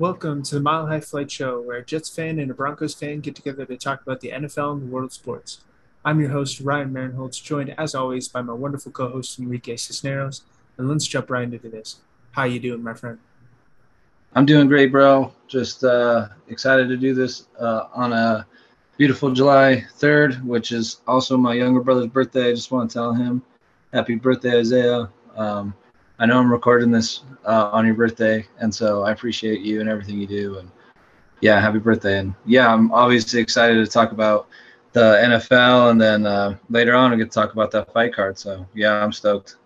Welcome to the Mile High Flight Show, where a Jets fan and a Broncos fan get together to talk about the NFL and the world of sports. I'm your host, Ryan Marinholtz, joined as always by my wonderful co-host Enrique Cisneros. And let's jump right into this. How you doing, my friend? I'm doing great, bro. Just uh, excited to do this uh, on a beautiful July 3rd, which is also my younger brother's birthday. I just want to tell him happy birthday, Isaiah. Um, I know I'm recording this uh, on your birthday, and so I appreciate you and everything you do. And yeah, happy birthday! And yeah, I'm obviously excited to talk about the NFL, and then uh, later on we get to talk about that fight card. So yeah, I'm stoked.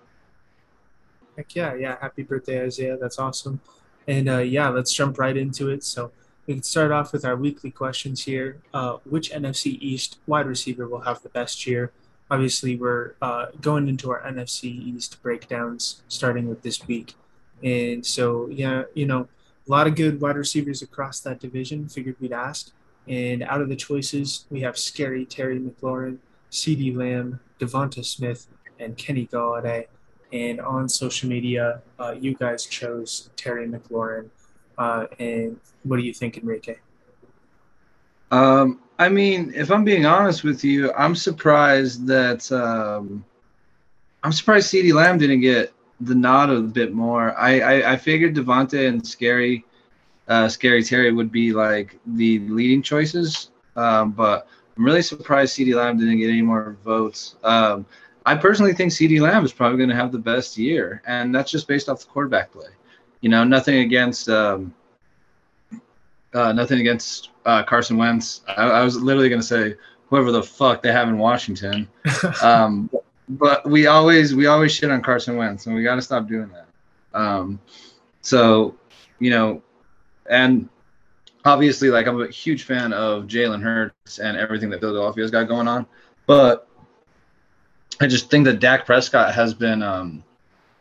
Heck yeah, yeah! Happy birthday, Isaiah! That's awesome. And uh, yeah, let's jump right into it. So we can start off with our weekly questions here. Uh, which NFC East wide receiver will have the best year? Obviously we're uh, going into our NFC East breakdowns starting with this week, and so yeah, you know, a lot of good wide receivers across that division. Figured we'd ask, and out of the choices, we have Scary Terry McLaurin, CeeDee Lamb, Devonta Smith, and Kenny Golladay. And on social media, uh, you guys chose Terry McLaurin. Uh, and what do you think, Enrique? Um, I mean, if I'm being honest with you, I'm surprised that um, I'm surprised CeeDee Lamb didn't get the nod a bit more. I I, I figured Devonta and Scary, uh, Scary Terry would be like the leading choices, um, but I'm really surprised CeeDee Lamb didn't get any more votes. Um, I personally think CeeDee Lamb is probably going to have the best year, and that's just based off the quarterback play. You know, nothing against um, uh, nothing against uh, Carson Wentz. I, I was literally going to say whoever the fuck they have in Washington. Um, but we always we always shit on Carson Wentz, and we got to stop doing that. Um, so, you know, and obviously, like I'm a huge fan of Jalen Hurts and everything that Philadelphia's got going on, but I just think that Dak Prescott has been um,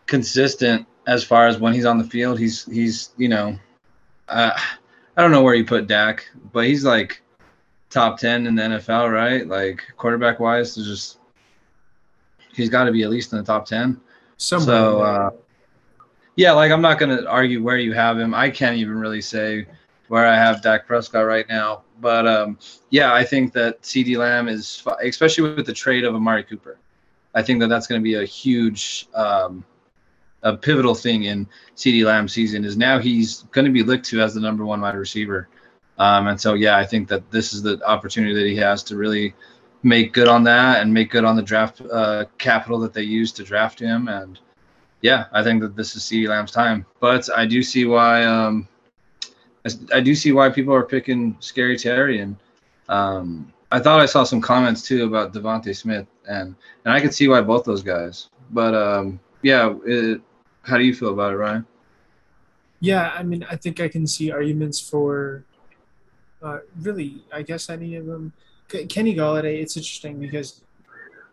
consistent as far as when he's on the field. He's he's you know. Uh, I don't know where you put Dak, but he's like top ten in the NFL, right? Like quarterback wise, to just he's got to be at least in the top ten. Somewhere so uh, yeah, like I'm not gonna argue where you have him. I can't even really say where I have Dak Prescott right now, but um, yeah, I think that CeeDee Lamb is, especially with the trade of Amari Cooper. I think that that's going to be a huge um, a pivotal thing in CeeDee Lamb's season is now he's going to be looked to as the number one wide receiver. Um, and so, yeah, I think that this is the opportunity that he has to really make good on that and make good on the draft uh, capital that they used to draft him. And yeah, I think that this is CeeDee Lamb's time. But I do see why um, I, I do see why people are picking Scary Terry. And um, I thought I saw some comments too about Devonta Smith, and and I could see why both those guys. But um, yeah, it, how do you feel about it, Ryan? Yeah, I mean, I think I can see arguments for uh, really, I guess any of them. Kenny Golladay, it's interesting because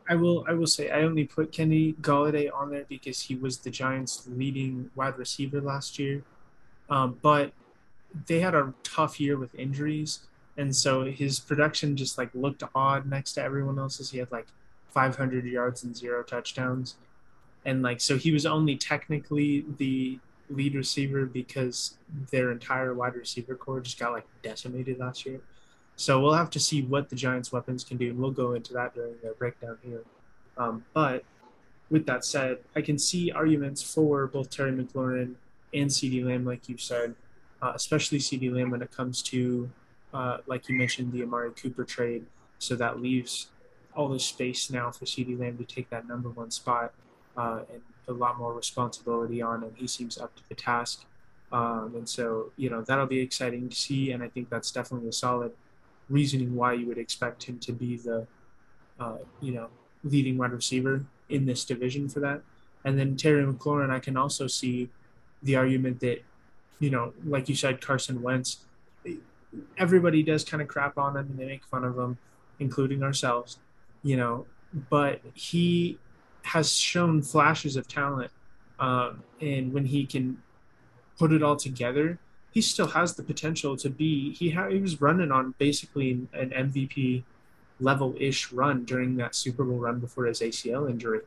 I will I will say I only put Kenny Golladay on there because he was the Giants' leading wide receiver last year, um, but they had a tough year with injuries, and so his production just like looked odd next to everyone else's. He had like 500 yards and zero touchdowns and like so he was only technically the lead receiver because their entire wide receiver core just got like decimated last year. So we'll have to see what the Giants' weapons can do, and we'll go into that during their breakdown here. Um, but with that said, I can see arguments for both Terry McLaurin and CeeDee Lamb, like you said, uh, especially CeeDee Lamb when it comes to, uh, like you mentioned, the Amari Cooper trade. So that leaves all this space now for CeeDee Lamb to take that number one spot uh, and a lot more responsibility on and He seems up to the task. Um, and so, you know, that'll be exciting to see. And I think that's definitely a solid reasoning why you would expect him to be the, uh, you know, leading wide receiver in this division for that. And then Terry McLaurin, I can also see the argument that, you know, like you said, Carson Wentz, everybody does kind of crap on him and they make fun of him, including ourselves, you know, but he has shown flashes of talent, um, and when he can put it all together, he still has the potential to be. He ha- he was running on basically an MVP level ish run during that Super Bowl run before his ACL injury,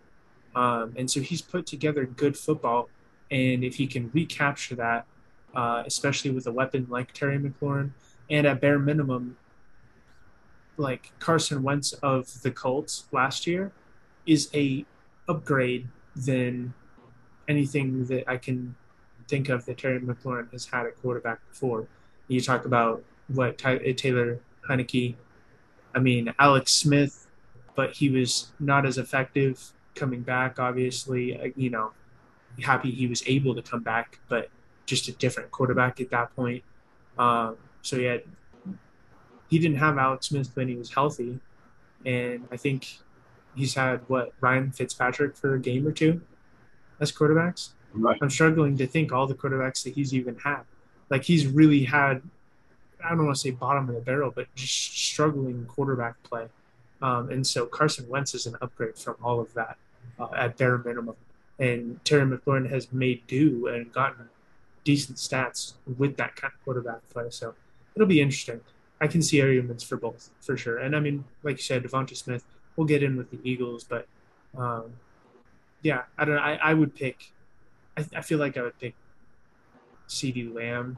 um, and so he's put together good football. And if he can recapture that, uh, especially with a weapon like Terry McLaurin, and at bare minimum, like Carson Wentz of the Colts last year is a upgrade than anything that I can think of that Terry McLaurin has had at quarterback before. You talk about what uh, Taylor Heinicke, I mean Alex Smith, but he was not as effective coming back. Obviously, uh, you know, happy he was able to come back, but just a different quarterback at that point. Um, so yeah, he didn't have Alex Smith when he was healthy, and I think he's had what Ryan Fitzpatrick for a game or two as quarterbacks. Right. I'm struggling to think all the quarterbacks that he's even had. Like he's really had, I don't want to say bottom of the barrel, but just struggling quarterback play. Um, and so Carson Wentz is an upgrade from all of that uh, at bare minimum. And Terry McLaurin has made do and gotten decent stats with that kind of quarterback play. So it'll be interesting. I can see arguments for both for sure. And I mean, like you said, Devonta Smith will get in with the Eagles, but um, yeah, I don't know. I, I would pick. I, I feel like I would pick CeeDee Lamb.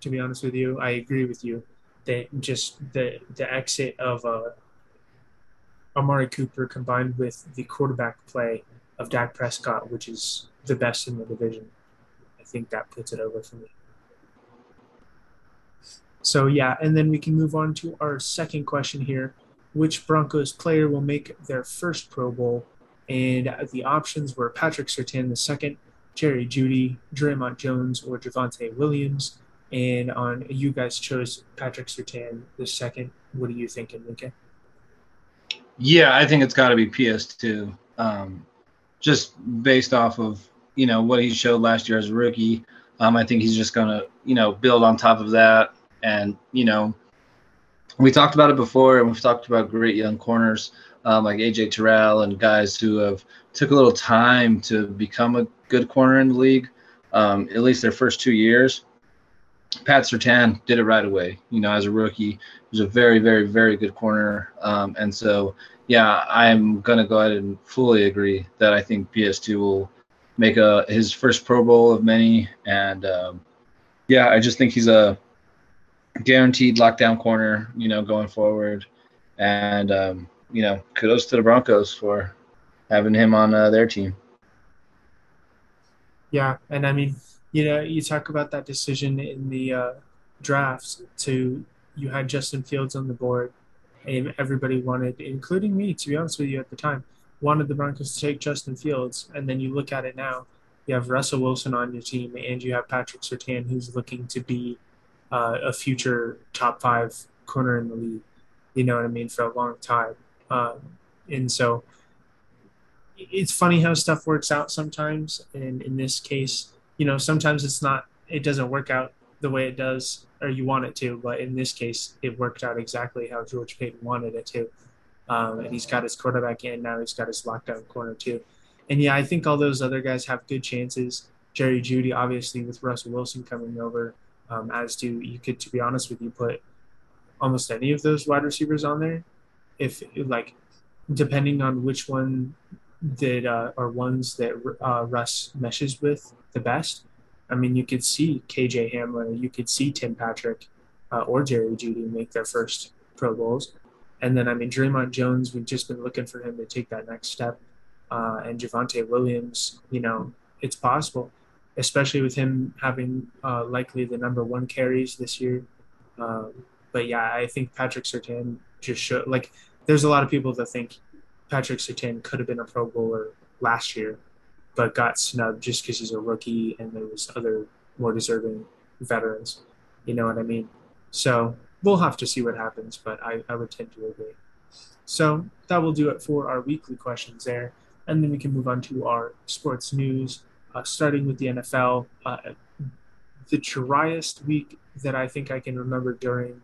To be honest with you, I agree with you that just the the exit of uh, Amari Cooper combined with the quarterback play of Dak Prescott, which is the best in the division, I think that puts it over for me. So yeah, and then we can move on to our second question here. Which Broncos player will make their first Pro Bowl? And the options were Patrick the second, Jerry Jeudy, Dre'Mont Jones, or Javonte Williams. And on you guys chose Patrick the second. What are you thinking, Lincoln? Yeah, I think it's got to be PS2. Um, just based off of you know what he showed last year as a rookie. Um, I think he's just gonna you know build on top of that. And, you know, we talked about it before, and we've talked about great young corners um, like AJ Terrell and guys who have took a little time to become a good corner in the league, um, at least their first two years. Pat Surtain did it right away. You know, as a rookie, he was a very, very, very good corner. Um, and so, yeah, I'm gonna go ahead and fully agree that I think PS2 will make a his first Pro Bowl of many. And um, yeah, I just think he's a guaranteed lockdown corner, you know, going forward. And, um, you know, kudos to the Broncos for having him on uh, their team. Yeah. And I mean, you know, you talk about that decision in the uh, drafts to you had Justin Fields on the board, and everybody wanted, including me, to be honest with you at the time, wanted the Broncos to take Justin Fields. And then you look at it now, you have Russell Wilson on your team, and you have Patrick Surtain, who's looking to be uh, a future top five corner in the league. You know what I mean for a long time, um, and so it's funny how stuff works out sometimes. And in this case, you know, sometimes it's not, it doesn't work out the way it does or you want it to. But in this case, it worked out exactly how George Paton wanted it to. Um, and he's got his quarterback in now. He's got his lockdown corner too. And yeah, I think all those other guys have good chances. Jerry Jeudy, obviously, with Russell Wilson coming over um, as to you could, to be honest with you, put almost any of those wide receivers on there. If like, depending on which one that uh, are ones that uh, Russ meshes with the best. I mean, you could see KJ Hamler, you could see Tim Patrick, uh, or Jerry Jeudy make their first Pro Bowls. And then, I mean, Dre'Mont Jones, we've just been looking for him to take that next step. Uh, and Javonte Williams, you know, it's possible especially with him having uh, likely the number one carries this year. Um, but yeah, I think Patrick Surtain just showed like there's a lot of people that think Patrick Surtain could have been a Pro Bowler last year, but got snubbed just because he's a rookie and there was other more deserving veterans. You know what I mean? So we'll have to see what happens, but I, I would tend to agree. So that will do it for our weekly questions there. And then we can move on to our sports news uh, starting with the NFL. Uh, the driest week that I think I can remember during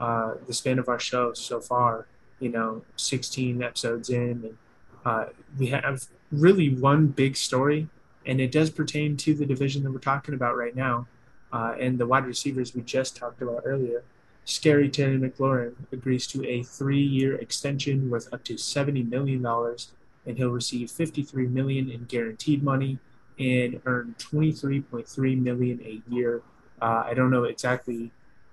uh, the span of our show so far, you know, 16 episodes in, and uh, we have really one big story, and it does pertain to the division that we're talking about right now, uh, and the wide receivers we just talked about earlier. Scary Terry McLaurin agrees to a three-year extension worth up to $70 million, and he'll receive 53 million in guaranteed money and earn 23.3 million a year Uh, I don't know exactly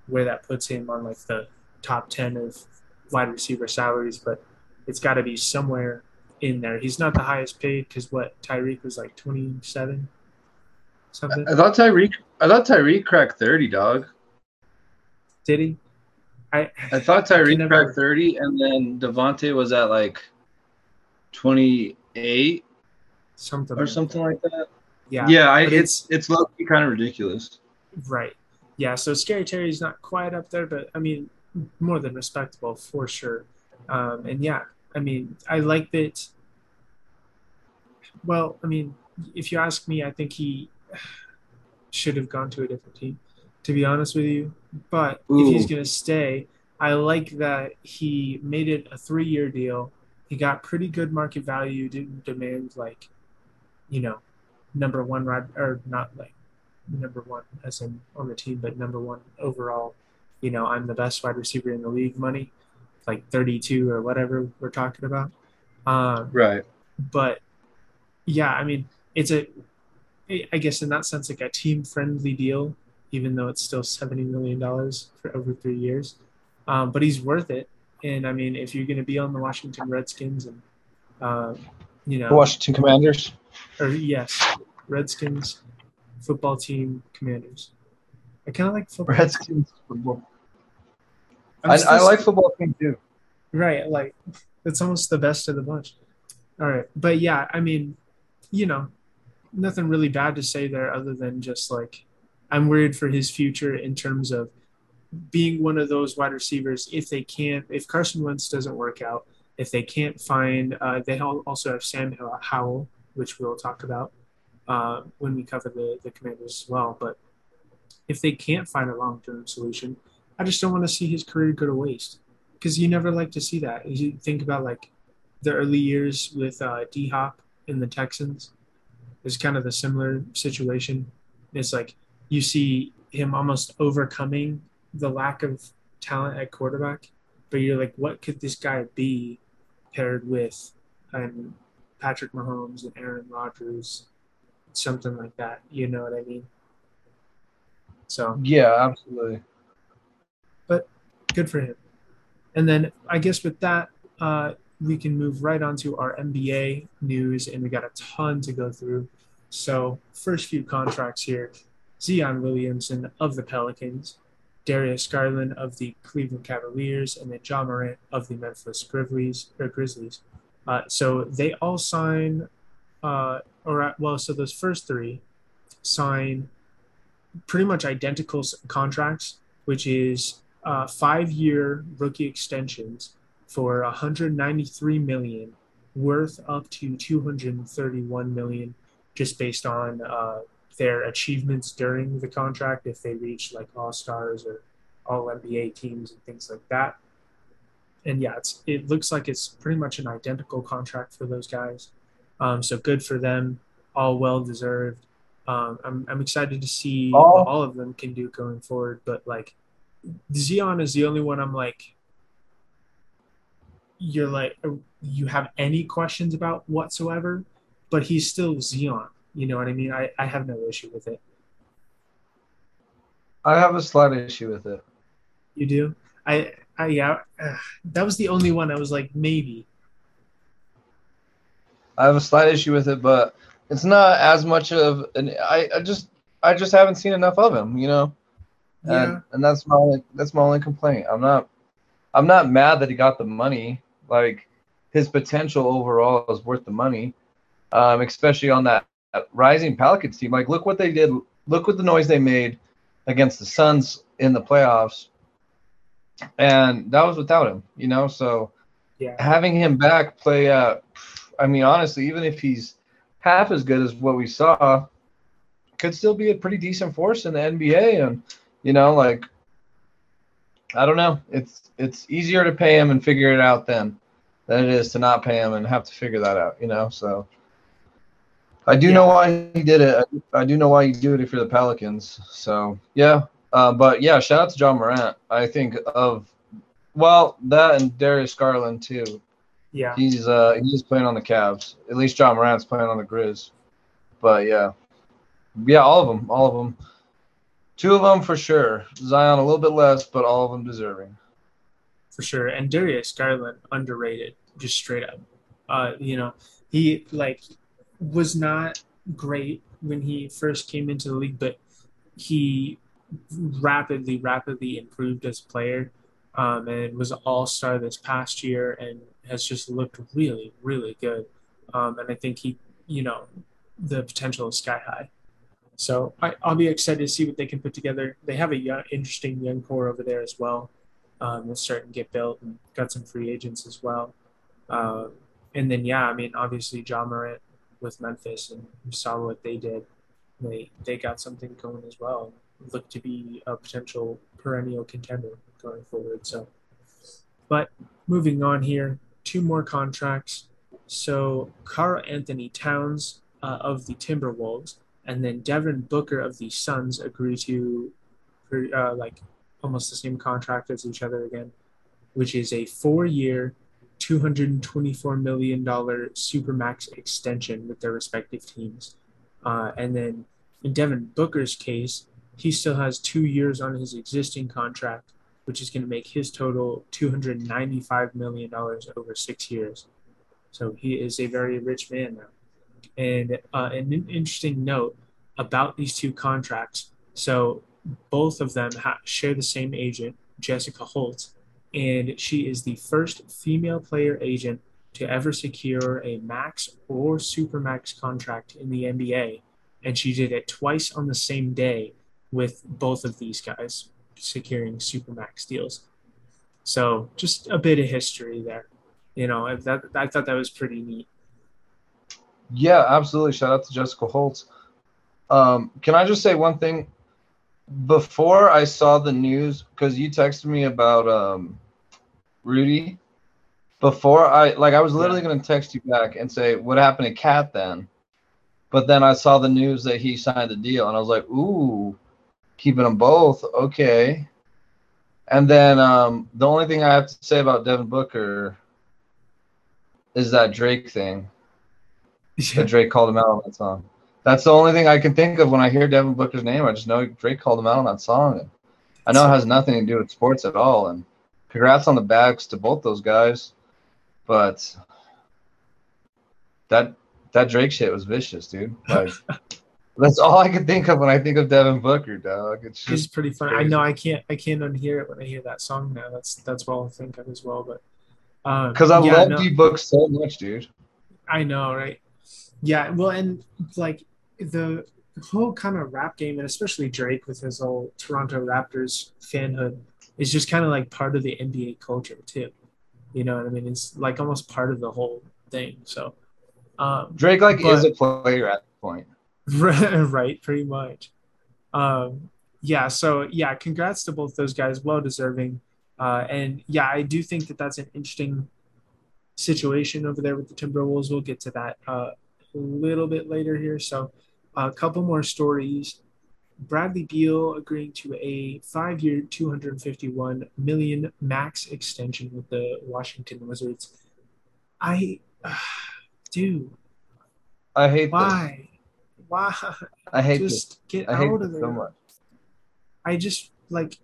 where that puts him on like the top 10 of wide receiver salaries, but it's got to be somewhere in there. He's not the highest paid because what Tyreek was like 27 something. I thought Tyreek. I thought Tyreek cracked thirty, dog. Did he? I I thought Tyreek never- cracked thirty, and then Davante was at like twenty eight something or like something like that. Yeah. Yeah, I, it's it's low key kind of ridiculous. Right. Yeah. So Scary Terry's not quite up there, but I mean, more than respectable for sure. Um, and yeah, I mean, I like that. Well, I mean, if you ask me, I think he should have gone to a different team, to be honest with you. But if he's going to stay, I like that he made it a three year deal. He got pretty good market value, didn't demand like, you know, number one ride or not like number one as in on the team, but number one overall. You know, I'm the best wide receiver in the league. Money, like 32 or whatever we're talking about. Um, Right. but yeah, I mean, it's a, I guess in that sense, like a team friendly deal, even though it's still $70 million for over three years. Um, but he's worth it. And I mean, if you're going to be on the Washington Redskins and, uh, you know, The Washington Commanders. Or yes, Redskins, football team, Commanders. I kind of like football. Redskins football. I'm I, like football team too. Right, like it's almost the best of the bunch. All right, but yeah, I mean, you know, nothing really bad to say there other than just like I'm worried for his future in terms of being one of those wide receivers. If they can't, if Carson Wentz doesn't work out, if they can't find, uh, they also have Sam Howell, which we'll talk about uh, when we cover the the Commanders as well. But if they can't find a long term solution, I just don't want to see his career go to waste because you never like to see that. You think about like the early years with uh, D Hop in the Texans. It's kind of a similar situation. It's like you see him almost overcoming the lack of talent at quarterback, but you're like, what could this guy be paired with um, Patrick Mahomes and Aaron Rodgers, something like that. You know what I mean? So Yeah, absolutely. But good for him. And then I guess with that, uh, we can move right on to our NBA news, and we got a ton to go through. So, first few contracts here Zion Williamson of the Pelicans, Darius Garland of the Cleveland Cavaliers, and then Ja Morant of the Memphis Grizzlies. Or Grizzlies. Uh, so, they all sign, uh, or uh, well, so those first three sign pretty much identical contracts, which is uh, five-year rookie extensions for 193 million, worth up to 231 million, just based on uh, their achievements during the contract. If they reach like All Stars or All NBA teams and things like that. And yeah, it's it looks like it's pretty much an identical contract for those guys. Um, so good for them, all well deserved. Um, I'm I'm excited to see All- what all of them can do going forward. But like Zion is the only one I'm like, you're like, uh, you have any questions about whatsoever, but he's still Zion. You know what I mean? I, I have no issue with it. I have a slight issue with it. You do? I, I yeah, uh, that was the only one I was like, maybe. I have a slight issue with it, but it's not as much of an. I, I just I just haven't seen enough of him, you know. And, Yeah. and that's my only that's my only complaint. I'm not I'm not mad that he got the money. Like his potential overall is worth the money, um, especially on that, that rising Pelicans team. Like look what they did. Look what the noise they made against the Suns in the playoffs, and that was without him. You know, so Yeah. having him back play uh I mean honestly even if he's half as good as what we saw could still be a pretty decent force in the NBA and you know like I don't know it's it's easier to pay him and figure it out then than it is to not pay him and have to figure that out you know so I do know why he did it I do know why you do it if you're the Pelicans so yeah uh, but yeah shout out to Ja Morant I think of well, that and Darius Garland too. Yeah. He's uh he's playing on the Cavs. At least Ja Morant's playing on the Grizz. But yeah, yeah, all of them, all of them. Two of them for sure. Zion a little bit less, but all of them deserving. For sure. And Darius Garland underrated, just straight up. Uh, you know, he like was not great when he first came into the league, but he rapidly, rapidly improved as a player um, and was an all star this past year and has just looked really, really good. Um, and I think he, you know, the potential is sky high. So I, will be excited to see what they can put together. They have a young, interesting young core over there as well. Um, they're starting to get built and got some free agents as well. Uh, and then, yeah, I mean, obviously, Ja Morant with Memphis, and saw what they did. They they got something going as well. Look to be a potential perennial contender going forward. So, but moving on here, two more contracts. So Karl-Anthony Towns uh, of the Timberwolves and then Devin Booker of the Suns agree to, uh, like, almost the same contract as each other again, which is a four-year, $224 million supermax extension with their respective teams. Uh, and then in Devin Booker's case, he still has two years on his existing contract, which is going to make his total $295 million over six years. So he is a very rich man now. And uh, an interesting note about these two contracts. So both of them ha- share the same agent, Jessica Holtz, and she is the first female player agent to ever secure a max or supermax contract in the NBA. And she did it twice on the same day with both of these guys securing supermax deals. So just a bit of history there. You know, that, I thought that was pretty neat. Yeah, absolutely. Shout out to Jessica Holtz. Um, can I just say one thing? Before I saw the news, because you texted me about um, Rudy. Before I like, I was literally going to text you back and say what happened to KAT then. But then I saw the news that he signed the deal, and I was like, "Ooh, keeping them both, okay." And then um, the only thing I have to say about Devin Booker is that Drake thing. Yeah. Drake called him out on that song. That's the only thing I can think of when I hear Devin Booker's name. I just know Drake called him out on that song. I know it has nothing to do with sports at all. And congrats on the bags to both those guys. But that that Drake shit was vicious, dude. Like that's all I can think of when I think of Devin Booker, dog. It's just pretty funny. I know I can't I can't unhear it when I hear that song now. That's that's what I'll think of as well. But because um, I yeah, love no, D Book so much, dude. I know, right? Yeah, well, and like the whole kind of rap game, and especially Drake with his whole Toronto Raptors fanhood, is just kind of like part of the NBA culture too. You know what I mean? It's like almost part of the whole thing. So um, Drake like but, is a player at the point, right? Pretty much. Um, yeah. So yeah, congrats to both those guys. Well deserving. Uh, and yeah, I do think that that's an interesting situation over there with the Timberwolves. We'll get to that uh, a little bit later here. So a couple more stories. Bradley Beal agreeing to a five-year, 251 million max extension with the Washington Wizards. I, uh, dude. I hate why. This. Why? I hate just this. get I out of there. So much. I just like.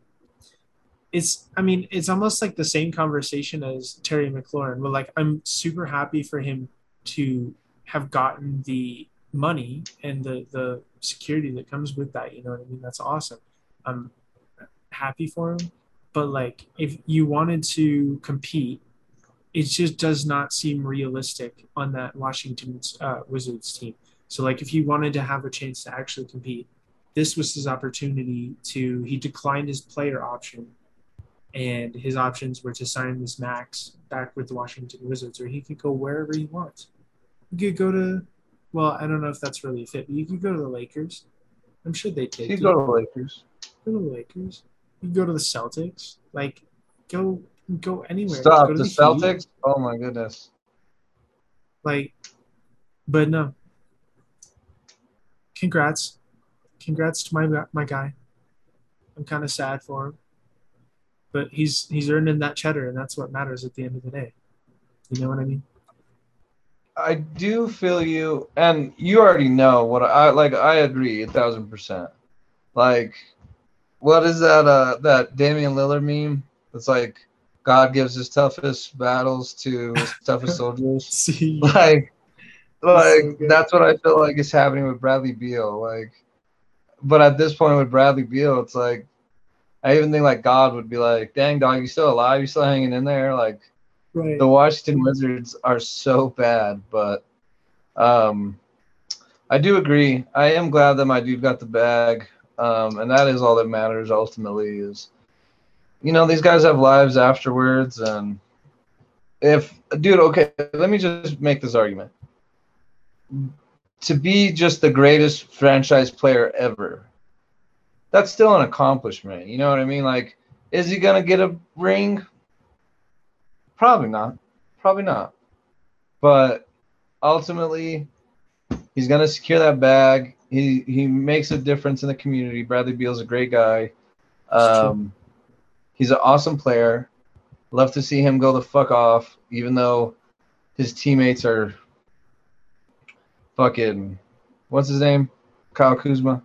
It's. I mean, it's almost like the same conversation as Terry McLaurin. But like, I'm super happy for him to have gotten the money and the the security that comes with that. You know what I mean? That's awesome. I'm happy for him. But like, if you wanted to compete, it just does not seem realistic on that Washington uh, Wizards team. So like, if he wanted to have a chance to actually compete, this was his opportunity to. He declined his player option, and his options were to sign this max back with the Washington Wizards, or he could go wherever he wants. He could go to well, I don't know if that's really a fit, but you could go to the Lakers. I'm sure they take you. go to the Lakers. Go to the Lakers. You go to the Celtics. Like, go go anywhere. Stop go the, the Celtics. Heat. Oh my goodness. Like, but no. Congrats, congrats to my my guy. I'm kind of sad for him, but he's he's earning that cheddar, and that's what matters at the end of the day. You know what I mean? I do feel you, and you already know what I like. I agree a thousand percent. Like, what is that? Uh, that Damian Lillard meme? It's like God gives his toughest battles to his toughest soldiers. See, Like, like that's what I feel like is happening with Bradley Beal. Like, but at this point with Bradley Beal, it's like I even think like God would be like, "Dang dog, you still alive? You still hanging in there?" Like right. the Washington Wizards are so bad, but um, I do agree. I am glad that my dude got the bag, um, and that is all that matters ultimately. Is you know these guys have lives afterwards, and if dude, okay, let me just make this argument. To be just the greatest franchise player ever, that's still an accomplishment. You know what I mean? Like, is he gonna get a ring? Probably not. Probably not. But ultimately, he's gonna secure that bag. He he makes a difference in the community. Bradley Beal's a great guy. Um, he's an awesome player. Love to see him go the fuck off, even though his teammates are fucking what's his name? Kyle Kuzma.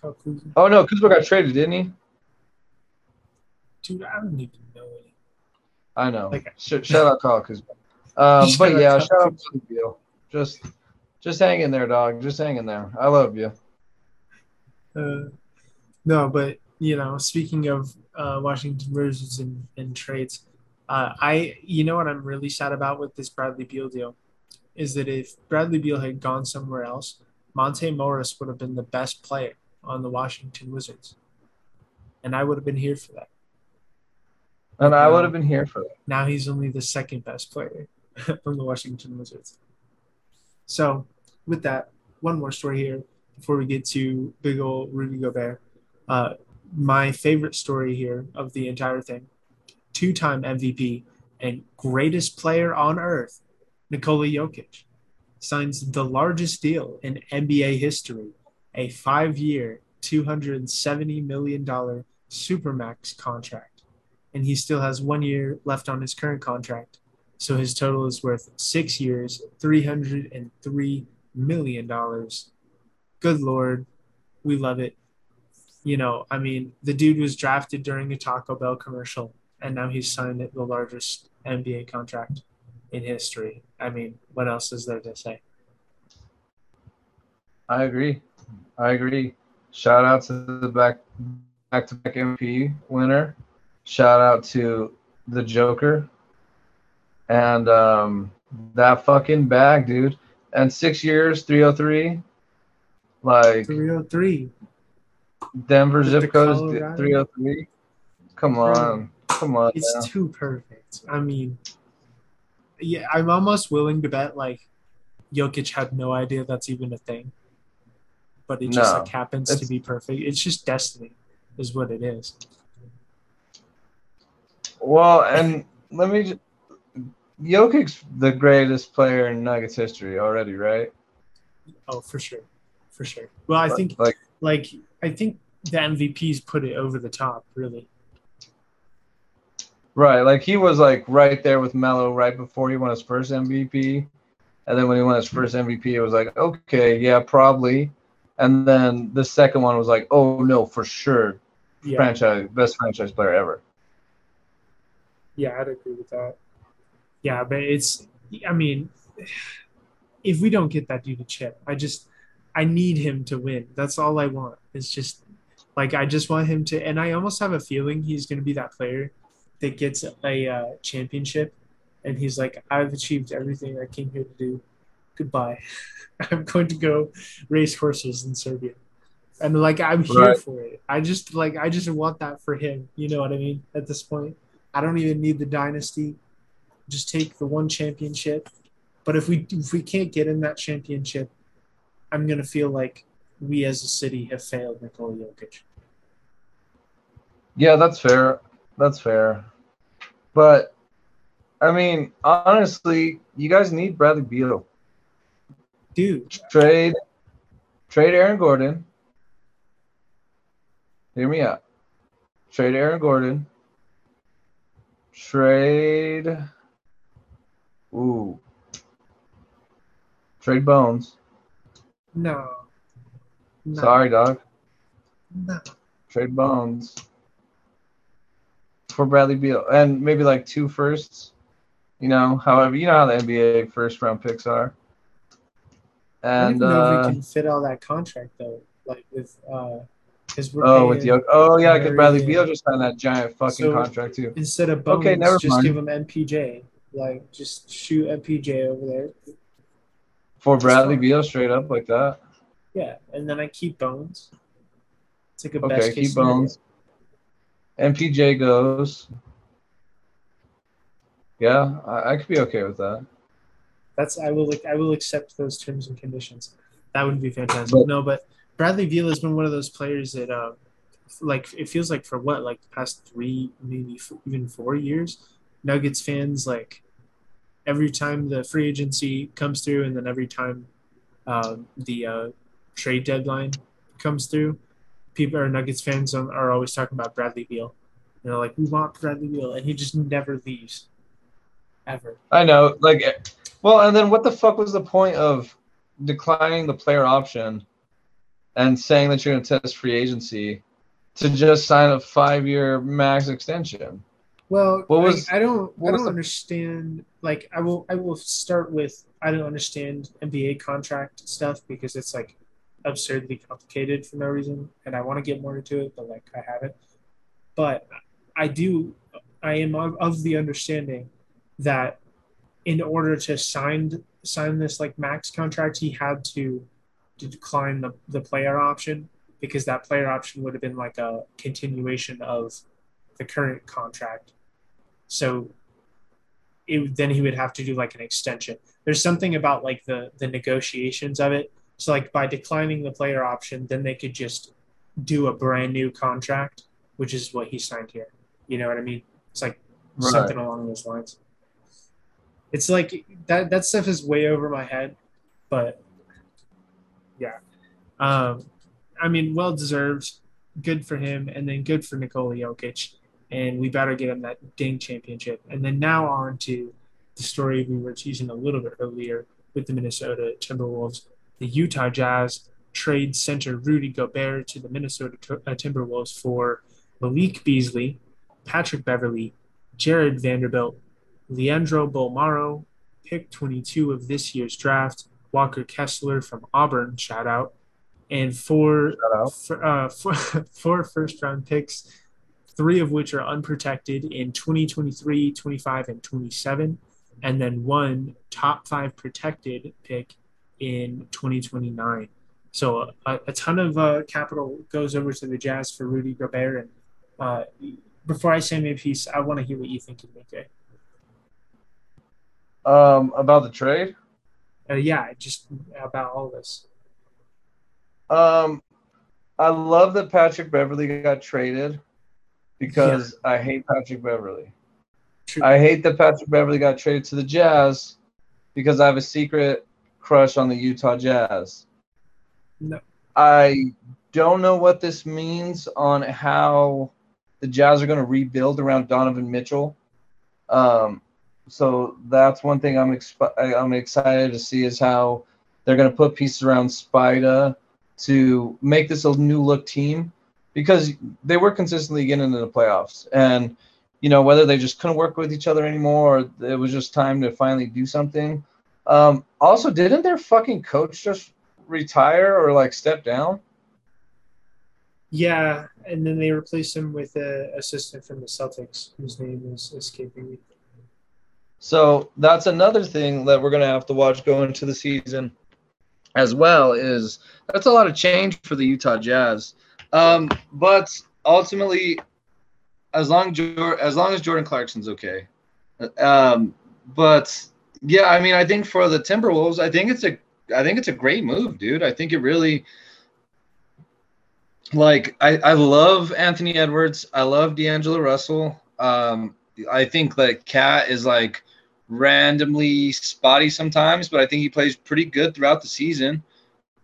Kyle Kuzma. Oh no, Kuzma got traded, didn't he? Dude, I don't even know it. I know. Like- Sh- shout out Kyle Kuzma. Um, but yeah, shout out. Bradley Beal. Just just hang in there, dog. Just hang in there. I love you. Uh, no, but you know, speaking of uh, Washington Wizards and, and trades, uh, I you know what I'm really sad about with this Bradley Beal deal is that if Bradley Beal had gone somewhere else, Monte Morris would have been the best player on the Washington Wizards, and I would have been here for that. And I would have been here for that. Now he's only the second best player from the Washington Wizards. So, with that, one more story here before we get to big old Rudy Gobert. Uh, my favorite story here of the entire thing two time MVP and greatest player on earth, Nikola Jokic, signs the largest deal in NBA history a five year, $270 million Supermax contract. And he still has one year left on his current contract. So his total is worth six years, $303 million. Good Lord. We love it. You know, I mean, the dude was drafted during a Taco Bell commercial, and now he's signed the largest NBA contract in history. I mean, what else is there to say? I agree. I agree. Shout out to the back back to back MP winner. Shout out to the Joker. And um that fucking bag, dude. And six years, 303. Like 303. Denver With zip code is 303. Come on. Come on. It's now. too perfect. I mean, yeah, I'm almost willing to bet like Jokic had no idea that's even a thing, but it just No. like happens to be perfect. It's just destiny, is what it is. Well, and let me just Jokic's the greatest player in Nuggets history already, right? Oh, for sure, for sure. Well, I think like like I think the MVPs put it over the top, really. Right, like he was like right there with Melo right before he won his first MVP, and then when he won his first MVP, it was like okay, yeah, probably, and then the second one was like, oh no, for sure, Yeah, franchise best franchise player ever. yeah, I'd agree with that. Yeah, but it's, I mean, if we don't get that dude a chip, I just, I need him to win. That's all I want. It's just, like, I just want him to, and I almost have a feeling he's going to be that player that gets a uh, championship, and he's like, I've achieved everything I came here to do. Goodbye. I'm going to go race horses in Serbia. And like I'm here Right. for it. I just like I just want that for him. You know what I mean? At this point. I don't even need the dynasty. Just take the one championship. But if we if we can't get in that championship, I'm gonna feel like we as a city have failed Nikola Jokic. Yeah, that's fair. That's fair. But I mean, honestly, you guys need Bradley Beal. Dude, Trade, trade Aaron Gordon. Hear me out. Trade Aaron Gordon. Trade. Ooh. Trade Bones. no. No. Sorry, dog. No. Trade trade Bones for Bradley Beal and maybe like two firsts. You know, however, you know how the NBA first round picks are. I don't And know if uh, we can fit all that contract though, like with uh, because we're oh, with the oh yeah, because Bradley Beal just signed that giant fucking So- contract too. instead of bones, Okay, never just mind. give him MPJ. Like just shoot MPJ over there. For Bradley. Beal, straight up like that. Yeah, and then I keep bones. It's like a Okay, best case keep scenario. MPJ goes. Yeah, I, I could be okay with that. That's I will I will accept those terms and conditions. That would be fantastic. But- no, but Bradley Beal has been one of those players that, uh, like, it feels like for what, like the past three, maybe even four years, Nuggets fans like every time the free agency comes through, and then every time um, the uh, trade deadline comes through, people or Nuggets fans are are always talking about Bradley Beal. You they're like, we want Bradley Beal, and he just never leaves, ever. I know, like, well, and then what the fuck was the point of declining the player option and saying that you're going to test free agency to just sign a five-year max extension? Well, What was- I, I don't I don't the- understand like I will I will start with I don't understand NBA contract stuff because it's like absurdly complicated for no reason and I want to get more into it but like I haven't. But I do I am of, of the understanding that in order to sign sign this like max contract he had to, to decline the, the player option because that player option would have been like a continuation of the current contract. So it, then he would have to do like an extension. There's something about like the the negotiations of it. So like by declining the player option, then they could just do a brand new contract, which is what he signed here. You know what I mean? It's like Right. something along those lines. It's like that that stuff is way over my head, but yeah. Um I mean well deserved, good for him, and then good for Nikola Jokic and we better get him that ding championship. And then now on to the story we were teasing a little bit earlier with the Minnesota Timberwolves. The Utah Jazz trade center Rudy Gobert to the Minnesota uh, Timberwolves for Malik Beasley, Patrick Beverley, Jarred Vanderbilt, Leandro Bolmaro, pick 22 of this year's draft, Walker Kessler from Auburn, shout out, and four out. f- uh, four, four first round picks, three of which are unprotected in 2023, 25, and 27, and then one top five protected pick in 2029. So a, a ton of uh, capital goes over to the Jazz for Rudy Gobert. And uh, before I say my piece, I want to hear what you think of Mike. Um, about the trade. Uh, yeah, just about all this. Um, I love that Patrick Beverley got traded because I hate Patrick Beverley. True. I hate that Patrick Beverley got traded to the Jazz because I have a secret crush on the Utah Jazz. No. I don't know what this means on how the Jazz are going to rebuild around Donovan Mitchell. Um, so that's one thing I'm exp- I'm excited to see is how they're going to put pieces around Spida to make this a new look team because they were consistently getting into the playoffs and you know whether they just couldn't work with each other anymore or it was just time to finally do something um, also didn't their fucking coach just retire or like step down Yeah, and then they replaced him with an assistant from the Celtics whose name is escaping me. So that's another thing that we're gonna have to watch going into the season, as well. Is that's a lot of change for the Utah Jazz, um, but ultimately, as long as long as Jordan Clarkson's okay, um, but yeah, I mean, I think for the Timberwolves, I think it's a I think it's a great move, dude. I think it really like I, I love Anthony Edwards. I love D'Angelo Russell. Um, I think that KAT is like randomly spotty sometimes, but I think he plays pretty good throughout the season.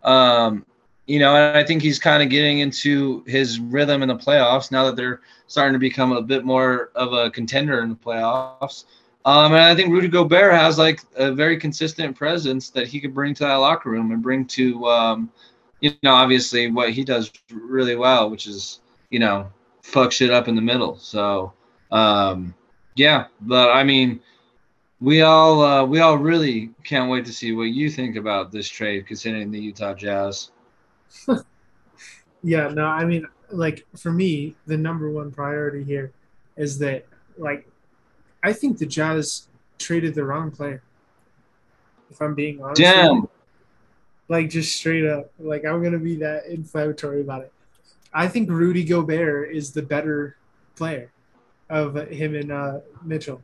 Um, you know, and I think he's kind of getting into his rhythm in the playoffs now that they're starting to become a bit more of a contender in the playoffs. Um, and I think Rudy Gobert has like a very consistent presence that he could bring to that locker room and bring to, um, you know, obviously what he does really well, which is, you know, fuck shit up in the middle. So, um, yeah, but I mean, we all uh, we all really can't wait to see what you think about this trade, considering the Utah Jazz. yeah, no, I mean, like for me, the number one priority here is that, like, I think the Jazz traded the wrong player. If I'm being honest, damn, like just straight up, like I'm gonna be that inflammatory about it. I think Rudy Gobert is the better player of him and uh, Mitchell.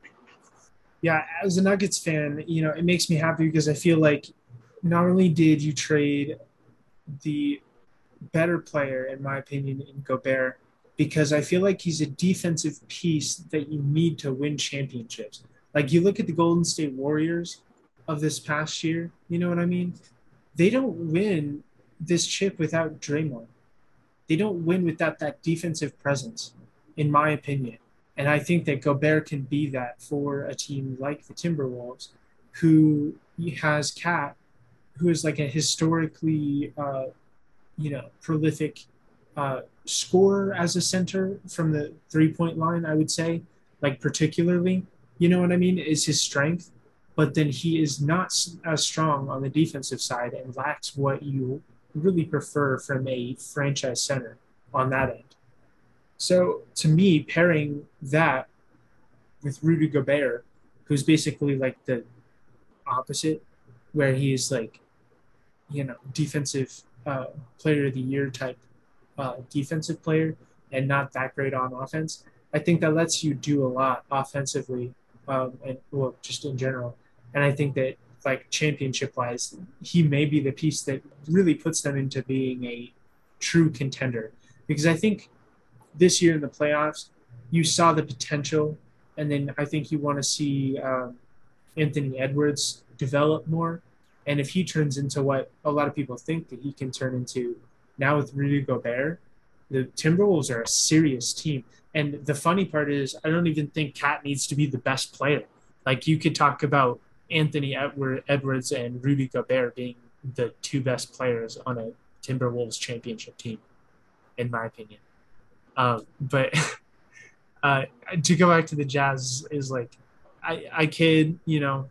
Yeah, as a Nuggets fan, you know, it makes me happy because I feel like not only did you trade the better player, in my opinion, in Gobert, because I feel like he's a defensive piece that you need to win championships. Like you look at the Golden State Warriors of this past year, you know what I mean? They don't win this chip without Draymond they don't win without that defensive presence, in my opinion. And I think that Gobert can be that for a team like the Timberwolves, who has KAT, who is like a historically, uh, you know, prolific uh, scorer as a center from the three point line, I would say, like particularly, you know what I mean, is his strength. But then he is not as strong on the defensive side and lacks what you really prefer from a franchise center on that end. So to me, pairing that with Rudy Gobert, who's basically like the opposite, where he's like, you know, defensive uh, player of the year type uh, defensive player and not that great on offense. I think that lets you do a lot offensively um, and well, just in general. And I think that like championship wise, he may be the piece that really puts them into being a true contender. Because I think this year in the playoffs, you saw the potential, and then I think you want to see um, Anthony Edwards develop more. And if he turns into what a lot of people think that he can turn into now with Rudy Gobert, the Timberwolves are a serious team. And the funny part is, I don't even think KAT needs to be the best player. Like you could talk about Anthony Edwards and Rudy Gobert being the two best players on a Timberwolves championship team, in my opinion. Um, but uh, to go back to the Jazz is like, I, I kid, you know,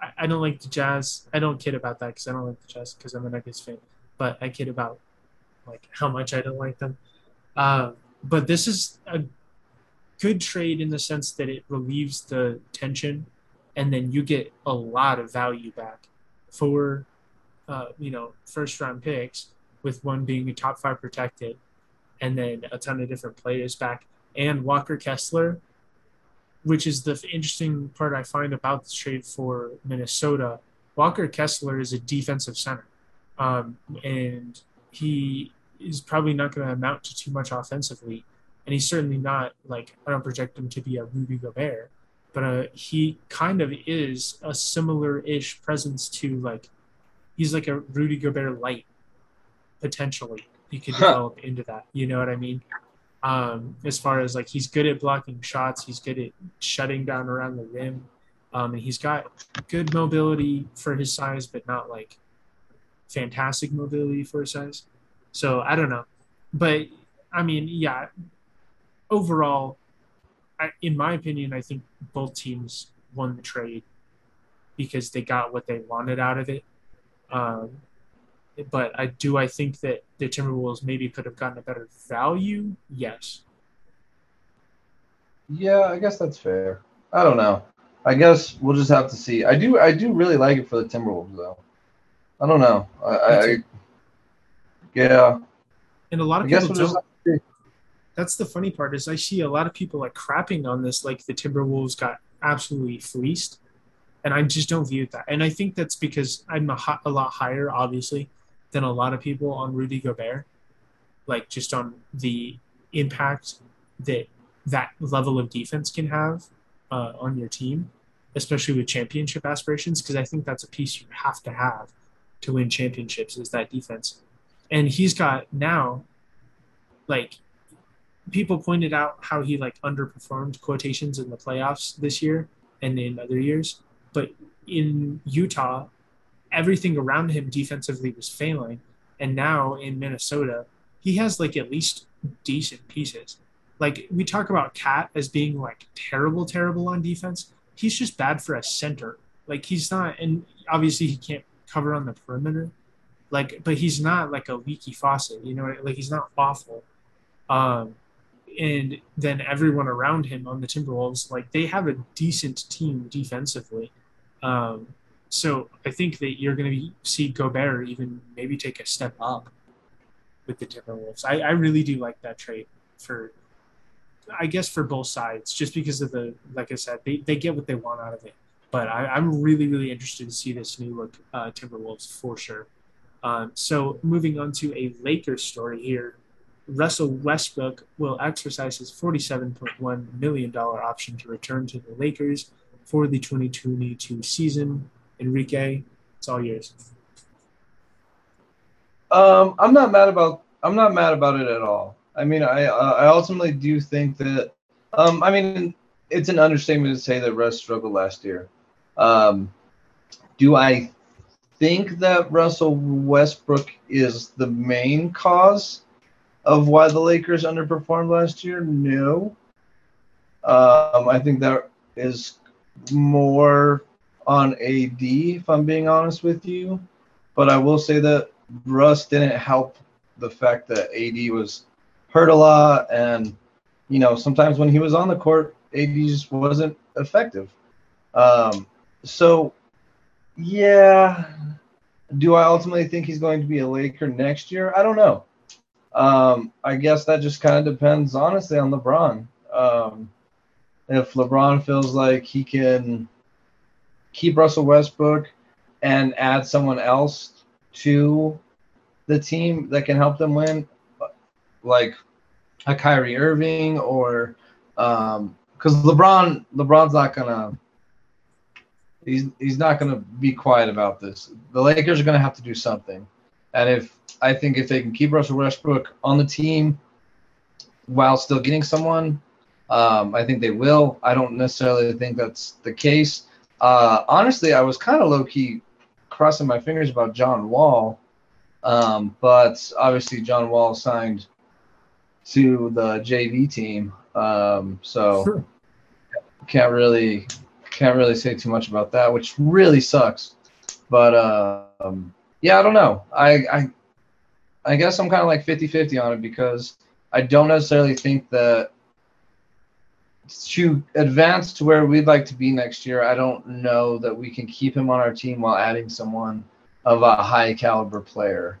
I, I don't like the Jazz. I don't kid about that because I don't like the Jazz because I'm a Nuggets fan. But I kid about like how much I don't like them. Uh, but this is a good trade in the sense that it relieves the tension and then you get a lot of value back for uh, you know first round picks with one being a top five protected and then a ton of different players back and walker kessler which is the interesting part i find about this trade for minnesota walker kessler is a defensive center um, and he is probably not going to amount to too much offensively and he's certainly not like i don't project him to be a rudy gobert but uh, he kind of is a similar-ish presence to like he's like a Rudy Gobert light potentially. He could develop huh. into that. You know what I mean? Um, as far as like he's good at blocking shots, he's good at shutting down around the rim. Um, and he's got good mobility for his size, but not like fantastic mobility for his size. So I don't know, but I mean, yeah. Overall, I, in my opinion, I think both teams won the trade because they got what they wanted out of it. Um, but I do I think that the Timberwolves maybe could have gotten a better value. Yes. Yeah, I guess that's fair. I don't know. I guess we'll just have to see. I do I do really like it for the Timberwolves though. I don't know. I, I yeah. And a lot of I people don't that's the funny part is I see a lot of people like crapping on this like the Timberwolves got absolutely fleeced, and I just don't view it that. And I think that's because I'm a, ho- a lot higher, obviously, than a lot of people on Rudy Gobert, like just on the impact that that level of defense can have uh, on your team, especially with championship aspirations. Because I think that's a piece you have to have to win championships is that defense. And he's got now, like people pointed out how he like underperformed quotations in the playoffs this year and in other years. But in Utah, everything around him defensively was failing. And now in Minnesota, he has like at least decent pieces. Like we talk about KAT as being like terrible, terrible on defense. He's just bad for a center. Like he's not, and obviously he can't cover on the perimeter. Like, but he's not like a leaky faucet. You know, like he's not awful. Um, and then everyone around him on the Timberwolves, like they have a decent team defensively. Um, so I think that you're going to see Gobert even maybe take a step up with the Timberwolves. I, I really do like that trade for, I guess for both sides, just because of the, like I said, they, they get what they want out of it. But I, am really, really interested to see this new look uh, Timberwolves for sure. Um, so moving on to a Lakers story here. Russell Westbrook will exercise his $47.1 million option to return to the Lakers for the 2022 season. Enrique, it's all yours. Um, I'm not mad about I'm not mad about it at all. I mean, I I ultimately do think that um, I mean, it's an understatement to say that Russ struggled last year. Um, do I think that Russell Westbrook is the main cause of why the Lakers underperformed last year? No. Um, I think that is more on AD, if I'm being honest with you. But I will say that Russ didn't help the fact that AD was hurt a lot, and you know sometimes when he was on the court, AD just wasn't effective. Um, so, yeah, do I ultimately think he's going to be a Laker next year? I don't know. Um, I guess that just kind of depends, honestly, on LeBron. Um, if LeBron feels like he can keep Russell Westbrook and add someone else to the team that can help them win, like a Kyrie Irving or because um, LeBron LeBron's not gonna he's he's not gonna be quiet about this. The Lakers are gonna have to do something, and if I think if they can keep Russell Westbrook on the team while still getting someone, um, I think they will. I don't necessarily think that's the case. Uh, honestly, I was kind of low key crossing my fingers about John Wall, um, but obviously John Wall signed to the JV team, um, so sure. can't really can't really say too much about that, which really sucks. But uh, um, yeah, I don't know. I I, I guess I'm kind of like 50-50 on it because I don't necessarily think that to advance to where we'd like to be next year, I don't know that we can keep him on our team while adding someone of a high caliber player.